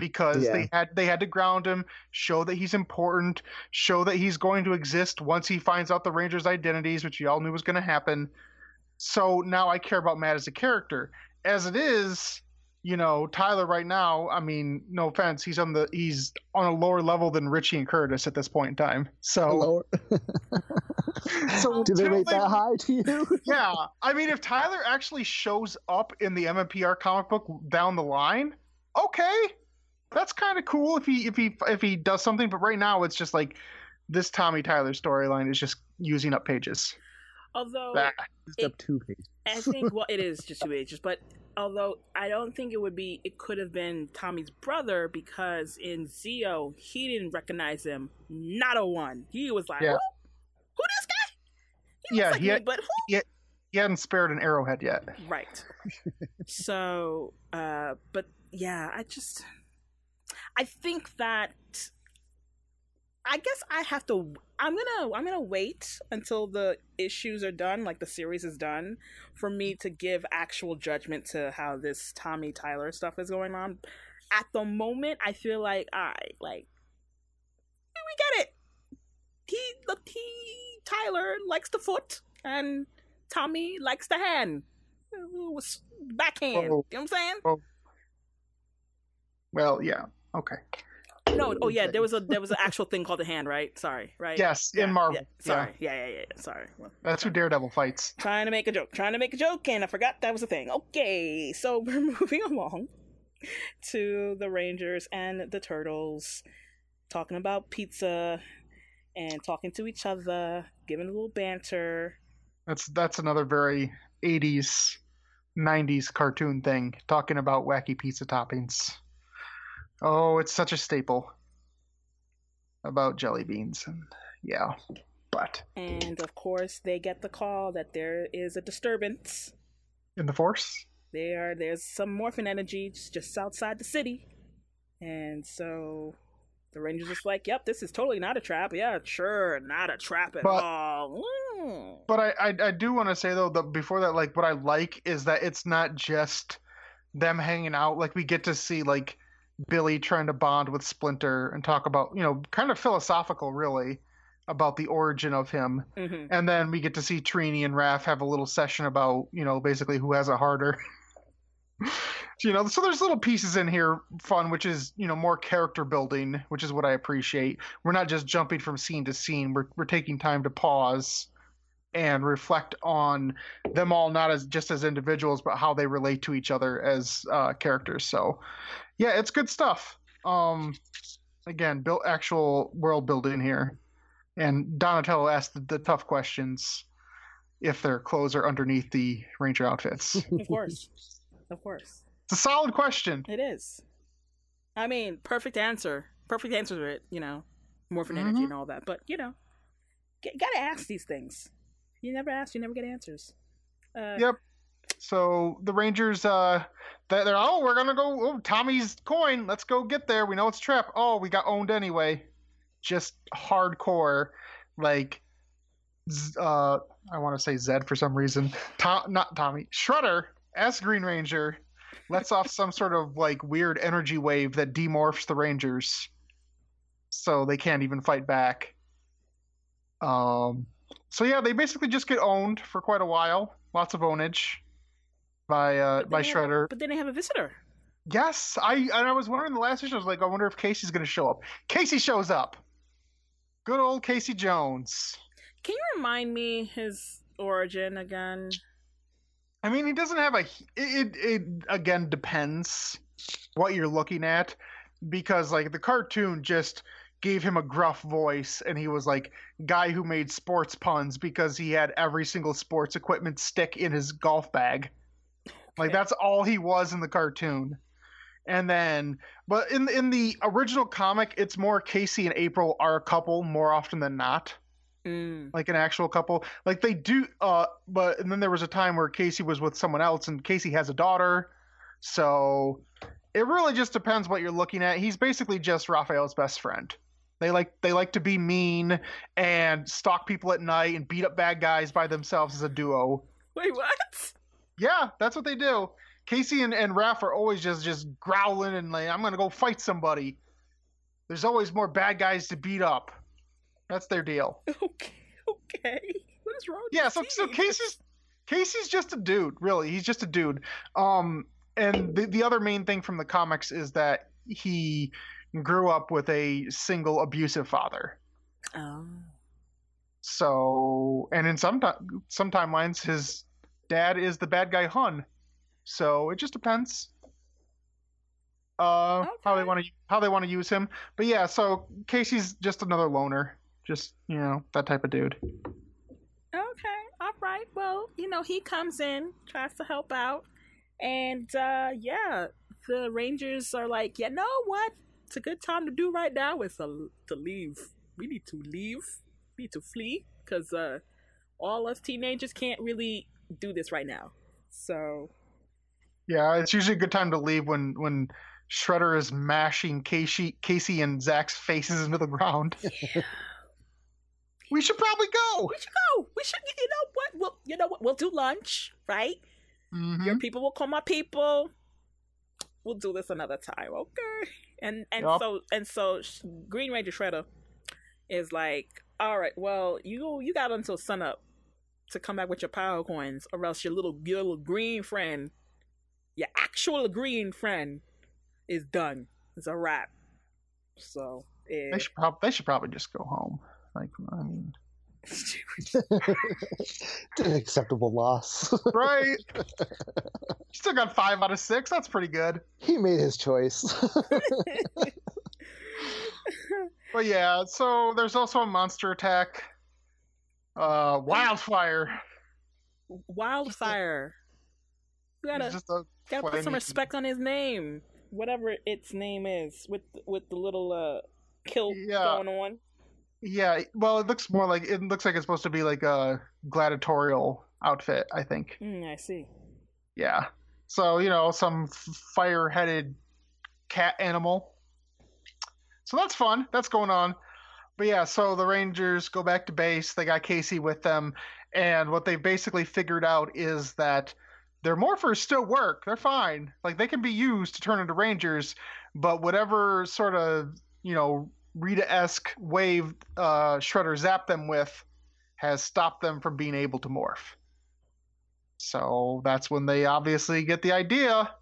because yeah. they had they had to ground him, show that he's important, show that he's going to exist once he finds out the Rangers' identities, which we all knew was going to happen. So now I care about Matt as a character. As it is, you know, Tyler right now, I mean, no offense, he's on the he's on a lower level than Richie and Curtis at this point in time. So [LAUGHS] So [LAUGHS] Do they rate tell that high to you? [LAUGHS] Yeah, I mean, if Tyler actually shows up in the MMPR comic book down the line, okay, that's kind of cool if he if he if he does something. But right now, it's just like this Tommy Tyler storyline is just using up pages. Although Bah. Just up two pages. I think well, it is just two ages, but although I don't think it would be, it could have been Tommy's brother because in Zeo he didn't recognize him, not a one. He was like, Yeah. who? Who this guy? He Yeah, like he me, had- but who? He hadn't spared an arrowhead yet. Right. [LAUGHS] so, uh, but yeah, I just, I think that, I guess I have to. I'm gonna. I'm gonna wait until the issues are done, like the series is done, for me to give actual judgment to how this Tommy Tyler stuff is going on. At the moment, I feel like I like we get it. He, the he, Tyler likes the foot, and Tommy likes the hand. Backhand. Oh. You know what I'm saying? Oh. Well, yeah, okay. No, oh yeah, there was a there was an [LAUGHS] actual thing called the hand, right? Sorry, right? Yes, Yeah, in Marvel. yeah, sorry, yeah, yeah, yeah. yeah, Sorry. That's who Daredevil fights. trying to make a joke, trying to make a joke, and I forgot that was a thing. Okay, so [LAUGHS] we're moving along to the Rangers and the Turtles, talking about pizza and talking to each other, giving a little banter. That's that's another very 80s, 90s cartoon thing, talking about wacky pizza toppings. Oh, it's such a staple about jelly beans, and yeah, but And of course, they get the call that there is a disturbance. in the Force, There, there's some morphin energy just, outside the city, and so the Rangers just like, "Yep, this is totally not a trap. Yeah, sure, not a trap at But- all." Mm. but I I, I do want to say though that before that, like what I like is that it's not just them hanging out. Like we get to see like Billy trying to bond with Splinter and talk about you know kind of philosophical really about the origin of him. Mhm. And then we get to see Trini and Raph have a little session about, you know, basically who has a harder. [LAUGHS] you know, so there's little pieces in here fun, which is, you know, more character building, which is what I appreciate. We're not just jumping from scene to scene. We're we're taking time to pause and reflect on them all not as just as individuals, but how they relate to each other as uh, characters. So, yeah, it's good stuff. Um, again, built actual world building here. And Donatello asked the, the tough questions if their clothes are underneath the ranger outfits. [LAUGHS] Of course, of course, it's a solid question. it is. I mean, perfect answer. Perfect answer to it. You know, morphin energy Mhm. and all that. But you know, gotta ask these things. You never ask, you never get answers. Uh, Yep. So the Rangers, uh, they're, oh, we're gonna go. Oh, Tommy's coin. Let's go get there. We know it's trap. Oh, we got owned anyway. Just hardcore, like, uh, I want to say Zedd for some reason. Tom, not Tommy. Shredder as Green Ranger lets off some sort of like weird energy wave that demorphs the Rangers, so they can't even fight back. Um. So yeah, they basically just get owned for quite a while. Lots of ownage by uh, by they have- Shredder. but then they have a visitor. Yes, I and I was wondering the last issue. I was like, I wonder if Casey's going to show up. Casey shows up. Good old Casey Jones. Can you remind me his origin again? I mean, he doesn't have a. It, it, it again depends what you're looking at, because like the cartoon just gave him a gruff voice, and he was like guy who made sports puns because he had every single sports equipment stick in his golf bag. Like that's all he was in the cartoon. And then, but in in the original comic, it's more Casey and April are a couple more often than not Mm. like an actual couple. Like they do uh but and then there was a time where Casey was with someone else and Casey has a daughter. So it really just depends what you're looking at. He's basically just Raphael's best friend. They like they like to be mean and stalk people at night and beat up bad guys by themselves as a duo. Wait, what? Yeah, that's what they do. Casey and, and Raph are always just just growling and like, I'm gonna go fight somebody. There's always more bad guys to beat up. That's their deal. [LAUGHS] Okay, okay. What is wrong? yeah so so casey's casey's just a dude really he's just a dude um and the, the other main thing from the comics is that he grew up with a single abusive father Oh. So, and in some ti- some timelines, his dad is the bad guy Hun. So it just depends. Uh, how they want to how they want to use him. But yeah, so Casey's just another loner, just you know that type of dude. Okay, all right. Well, you know, he comes in, tries to help out, and uh yeah, the Rangers are like, you know what? It's a good time to do right now is to, to leave. We need to leave. We need to flee because uh, all us teenagers can't really do this right now. So Yeah, it's usually a good time to leave when when Shredder is mashing Casey Casey and Zach's faces into the ground. [LAUGHS] we should probably go. we should go. We should. You know what? We'll. You know what? We'll do lunch, right? Mhm. Your people will call my people. We'll do this another time, okay? And and Yup. so and so Green Ranger Shredder is like, all right, well, you you got until sunup to come back with your power coins, or else your little your little green friend, your actual green friend, is done. It's a wrap. So eh, They should probably they should probably just go home. Like I mean, [LAUGHS] an acceptable loss. right? [LAUGHS] Still got five out of six. That's pretty good. he made his choice. [LAUGHS] But yeah, so there's also a monster attack. Uh, wildfire. Wildfire. You gotta just a gotta put some respect on his name, whatever its name is, with with the little uh kill Yeah. going on. Yeah, well, it looks more like it looks like it's supposed to be like a gladiatorial outfit. I think. Mm, I see. Yeah. So you know, some fire-headed cat animal. So that's fun. That's going on. But yeah, so the Rangers go back to base. They got Casey with them, and what they basically figured out is that their morphers still work. They're fine. Like they can be used to turn into Rangers, but whatever sort of you know Rita-esque wave uh, Shredder zapped them with has stopped them from being able to morph. So that's when they obviously get the idea.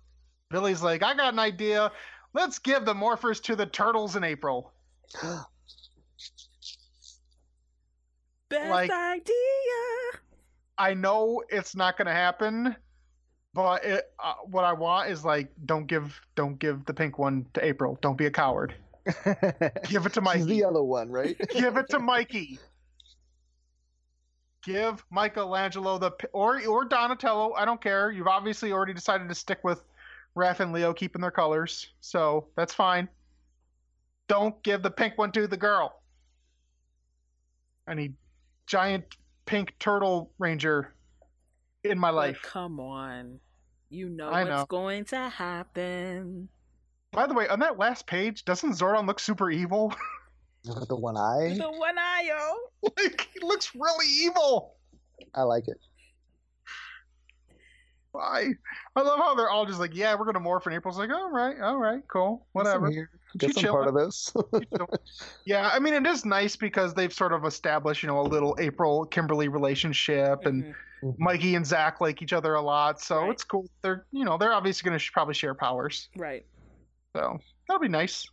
Billy's like, I got an idea. Let's give the morphers to the turtles in April. [GASPS] Best Like- idea. I know it's not going to happen, but it, uh, what I want is like, don't give, don't give the pink one to April. Don't be a coward. [LAUGHS] Give it to He's Mikey. the other one, right? [LAUGHS] give it to Mikey. Give Michelangelo the or or Donatello. I don't care. You've obviously already decided to stick with Raph and Leo keeping their colors, so that's fine. Don't give the pink one to the girl. I need giant pink turtle ranger in my But life. come on. You know I what's know. going to happen. By the way, on that last page, doesn't Zordon look super evil? With [LAUGHS] the one eye. The one eye, yo. like he looks really evil. I like it. Why? I love how they're all just like, yeah, we're gonna morph, and April's like, all right, all right, cool, whatever. Get some part of this. [LAUGHS] yeah, I mean, it is nice because they've sort of established, you know, a little April Kimberly relationship, and Mhm. Mikey and Zach like each other a lot, so Right. it's cool. They're, you know, they're obviously gonna sh- probably share powers, Right. So that'll be nice.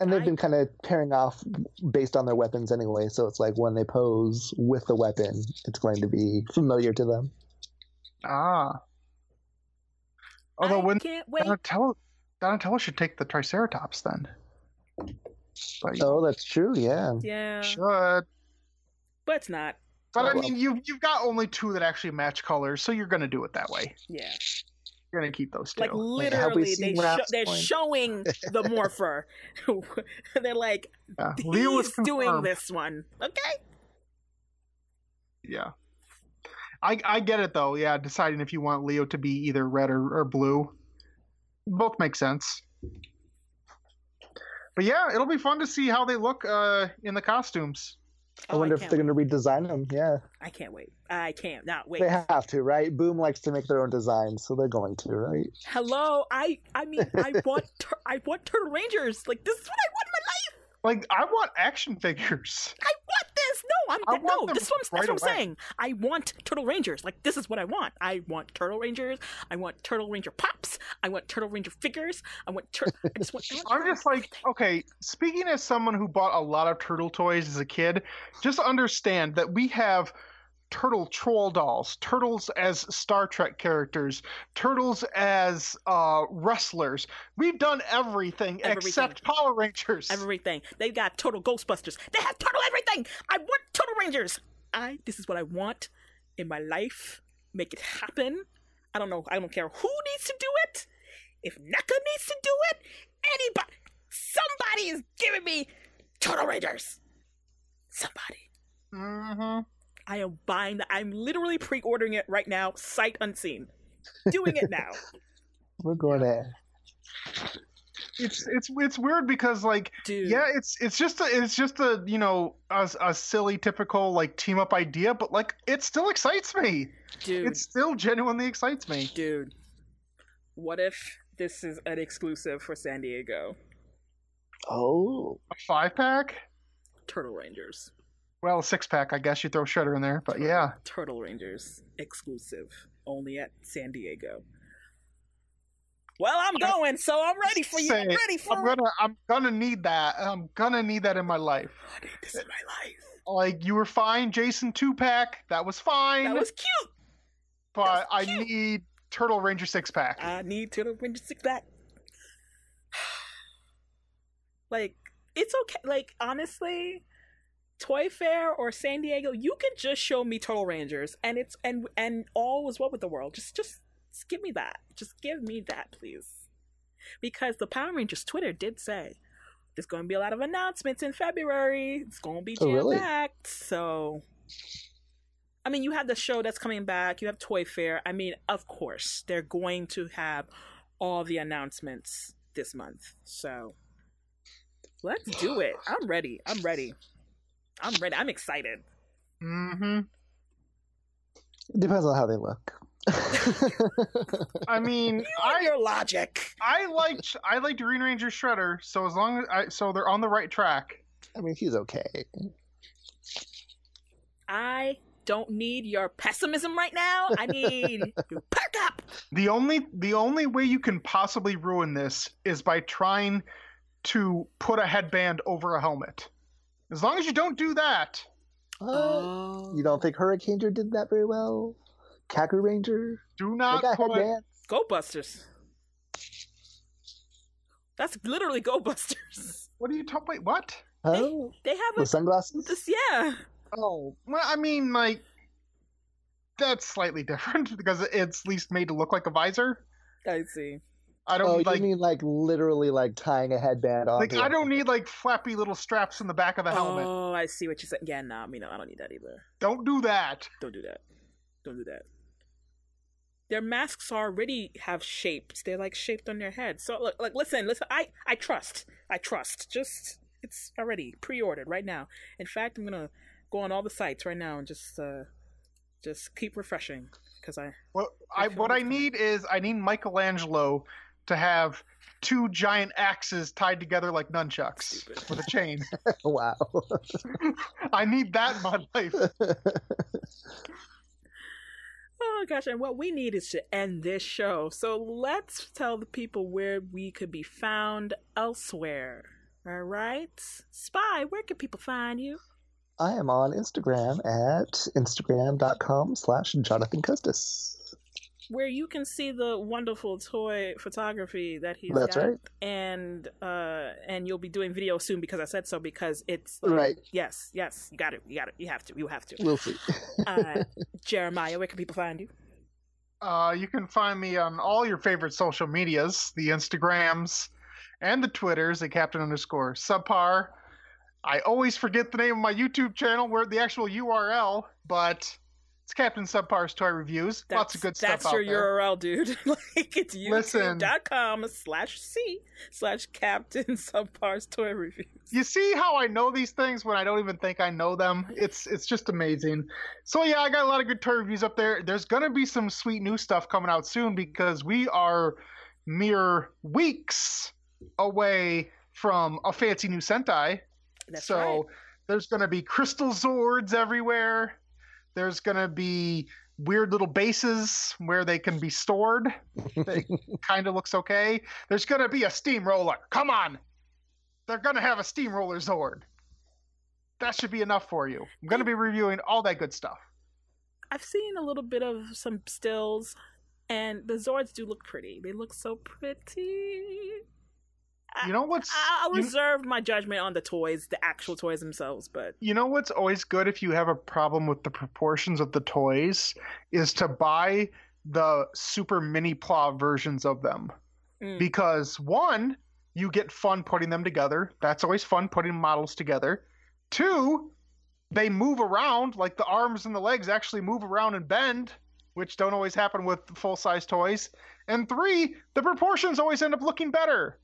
and they've I- been kind of pairing off based on their weapons anyway. So it's like when they pose with the weapon, it's going to be familiar to them. Ah. Although I when can't wait. Donatello, Donatello should take the Triceratops then. But Oh, that's true. Yeah. Yeah. should. But it's not. But I Well- mean, you you've got only two that actually match colors, so you're gonna do it that way. Yeah. You're gonna keep those two. Like literally, they sho- they're point? showing the [LAUGHS] morpher. [LAUGHS] they're like, yeah. Leo was he's doing this one. Okay. Yeah. I I get it though. Yeah, deciding if you want Leo to be either red or, or blue, both make sense. But yeah, it'll be fun to see how they look uh, in the costumes. I Oh, wonder if they're going to redesign them. Yeah, I can't wait. I can't. Not wait. they have to, right? Boom likes to make their own designs, so they're going to, right? Hello. I. I mean, I [LAUGHS] want. Tur- I want Turtle Rangers. Like this is what I want in my life. Like I want action figures. I want Yes, no, I'm no. This is what I'm, right that's what I'm saying. I want Turtle Rangers. Like this is what I want. I want Turtle Rangers. I want Turtle Ranger pops. I want Turtle Ranger figures. I want. Tur- I just want. [LAUGHS] I want I'm Turtle just like, okay, speaking as someone who bought a lot of turtle toys as a kid, just understand that we have turtle troll dolls, turtles as Star Trek characters, turtles as uh, wrestlers. We've done everything, Everything. except Power Rangers. everything. They've got Turtle Ghostbusters. They have Turtle everything. I want Turtle Rangers. I. This is what I want in my life. Make it happen. I don't know. I don't care who needs to do it. If NECA needs to do it, anybody, somebody is giving me Turtle Rangers. Somebody. hmm I am buying that. I'm literally pre-ordering it right now, sight unseen. Doing it now. [LAUGHS] We're going there. It's it's it's weird because like Dude. yeah it's it's just a it's just a you know a, a silly typical like team up idea but like it still excites me Dude. it still genuinely excites me Dude. What if this is an exclusive for San Diego? Oh, a five pack Turtle Rangers. Well a six pack I guess you throw Shredder in there but yeah Turtle Rangers exclusive. Only at San Diego. Well, I'm going, so I'm ready for you. I'm ready for I'm gonna I'm gonna need that I'm gonna need that in my life I need this in my life. like you were fine Jason two pack that was fine That was cute. but was I cute. need Turtle Ranger six pack I need Turtle Ranger six pack. [SIGHS] like, it's okay. Like, honestly, Toy Fair or San Diego, you can just show me Turtle Rangers, and it's and and all is well with the world. Just just, just give me that. Just give me that, please. Because the Power Rangers Twitter did say there's going to be a lot of announcements in February. It's going to be Oh, jam really? packed. So, I mean, you have the show that's coming back. You have Toy Fair. I mean, of course, they're going to have all the announcements this month. So, let's do it. I'm ready. I'm ready. I'm ready. I'm excited. mm-hmm it depends on how they look. I mean [LAUGHS] You I and your logic. I liked I liked Green Ranger Shredder, so as long as I so they're on the right track. I mean, he's okay. I don't need your pessimism right now. I need [LAUGHS] you to perk up. The only the only way you can possibly ruin this is by trying to put a headband over a helmet. As long as you don't do that, Uh, Oh. you don't think Hurricaneger did that very well? Kakuranger? do not put headbands. Go Busters. That's literally Go Busters. What are you talking wait, what? Oh, They have a sunglasses? this yeah. Oh, well, I mean like that's slightly [LAUGHS] different because it's at least made to look like a visor. I see. I don't Oh, need, you like mean like literally like tying a headband on? like I don't need like flappy little straps in the back of the helmet. Oh, I see what you said. Yeah, no, I mean, no, I don't need that either. Don't do that. Don't do that. Don't do that. Their masks already have shapes. They're like shaped on their head. So look, like, listen, listen. I, I trust. I trust. Just it's already pre-ordered right now. In fact, I'm gonna go on all the sites right now and just, uh, just keep refreshing because I. Well, I sure what I need is I need Michelangelo to have two giant axes tied together like nunchucks Stupid. with a chain. [LAUGHS] wow. [LAUGHS] I need that in my life. [LAUGHS] Oh gosh, and what we need is to end this show. So let's tell the people where we could be found elsewhere. All right, Spy, where can people find you? I am on Instagram at instagram.com slash Jonathan Custis. Where you can see the wonderful toy photography that he's That's got, right. and uh, and you'll be doing video soon because I said so. Because it's Right. Yes, yes, you got it. You got it. You have to. You have to. We'll see. [LAUGHS] Uh, Jeremiah, where can people find you? Uh, you can find me on all your favorite social medias, the Instagrams and the Twitters at Captain underscore Subpar. I always forget the name of my YouTube channel, where the actual URL, but it's Captain Subpar's Toy Reviews. Lots of good that's stuff out your there. URL, dude. [LAUGHS] like it's youtube.com slash C slash Captain Subpar's Toy Reviews. You see how I know these things when I don't even think I know them? It's it's just amazing. So yeah, I got a lot of good toy reviews up there. There's gonna be some sweet new stuff coming out soon because we are mere weeks away from a fancy new Sentai. That's so right. There's going to be crystal Zords everywhere. There's going to be weird little bases where they can be stored. That [LAUGHS] kind of looks okay. There's going to be a steamroller. Come on. They're going to have a steamroller Zord. That should be enough for you. I'm going to be reviewing all that good stuff. I've seen a little bit of some stills, and the Zords do look pretty. They look so pretty. You know what's I- I'll you- my judgment on the toys, the actual toys themselves, but You know what's always good if you have a problem with the proportions of the toys is to buy the Super Minipla versions of them. mm, Because one, you get fun putting them together. That's always fun putting models together. Two, they move around, like the arms and the legs actually move around and bend, which don't always happen with full size toys. And three, the proportions always end up looking better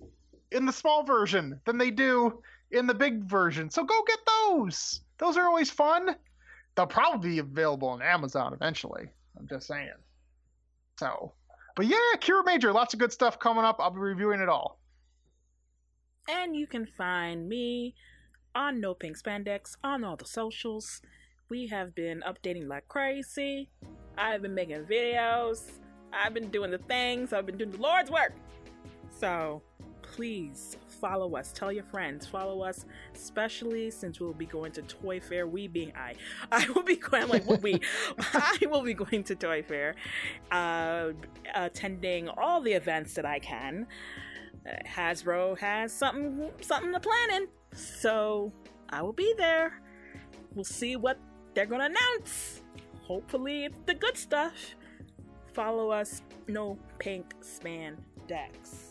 in the small version than they do in the big version. So go get those. Those are always fun. They'll probably be available on Amazon eventually. I'm just saying. So, but yeah, Cure Major, lots of good stuff coming up. I'll be reviewing it all. and you can find me on No Pink Spandex on all the socials. We have been updating like crazy. I've been making videos. I've been doing the things. I've been doing the Lord's work. So please follow us. Tell your friends. Follow us, especially since we'll be going to Toy Fair. We being I. I will be going, I'm like, we? [LAUGHS] I will be going to Toy Fair, uh, attending all the events that I can. Uh, Hasbro has something something to planning, so I will be there. We'll see what they're gonna announce. Hopefully, it's the good stuff. Follow us. No pink span decks.